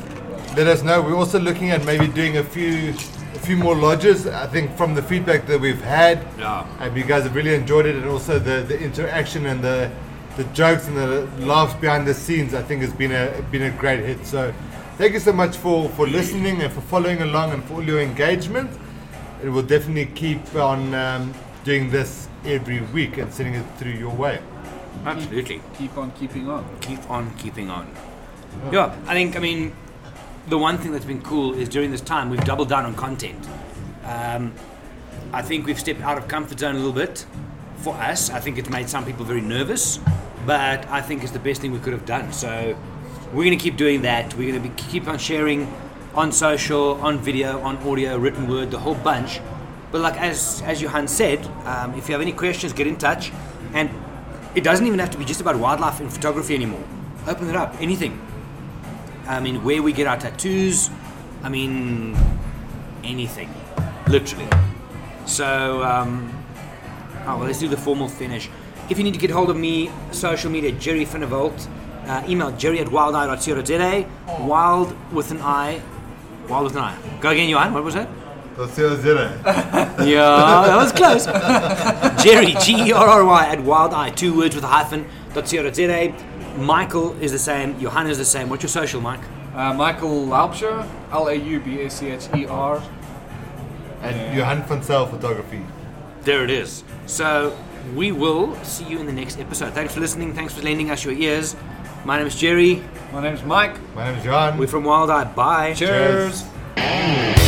let us know. We're also looking at maybe doing a few, a few more lodges. I think from the feedback that we've had, Yeah. um, you guys have really enjoyed it, and also the, the interaction and the, the jokes and the laughs behind the scenes. I think has been a been a great hit. So, thank you so much for for listening and for following along and for all your engagement. It will definitely keep on um, doing this every week and sending it through your way. Absolutely. Keep on keeping on. keep on keeping on. Yeah, I think, I mean, the one thing that's been cool is during this time we've doubled down on content. Um, I think we've stepped out of comfort zone a little bit for us. I think it's made some people very nervous, but I think it's the best thing we could have done. So we're going to keep doing that. We're going to be, keep on sharing on social, on video, on audio, written word, the whole bunch. But like as as Johan said, um, if you have any questions, get in touch. And it doesn't even have to be just about wildlife and photography anymore. Open it up, anything. I mean, where we get our tattoos. I mean, anything, literally. So, um, oh, well, let's do the formal finish. If you need to get hold of me, social media, Gerry van der Walt. Uh, email gerry at wildeye.co.za. Wild with an I. Wild with an I. Go again, Johan. What was that? That's zero zero. Yeah, that was close. Gerry, G E R R Y, at Wild Eye, two words with a hyphen, dot co. Michael is the same, Johan is the same. What's your social, Mike? Uh, Michael Laubscher, L A U B A C H E R. And Johan van Zyl Photography. There it is. So we will see you in the next episode. Thanks for listening. Thanks for lending us your ears. My name is Gerry. My name is Mike. My name is John. We're from Wild Eye. Bye. Cheers. Cheers.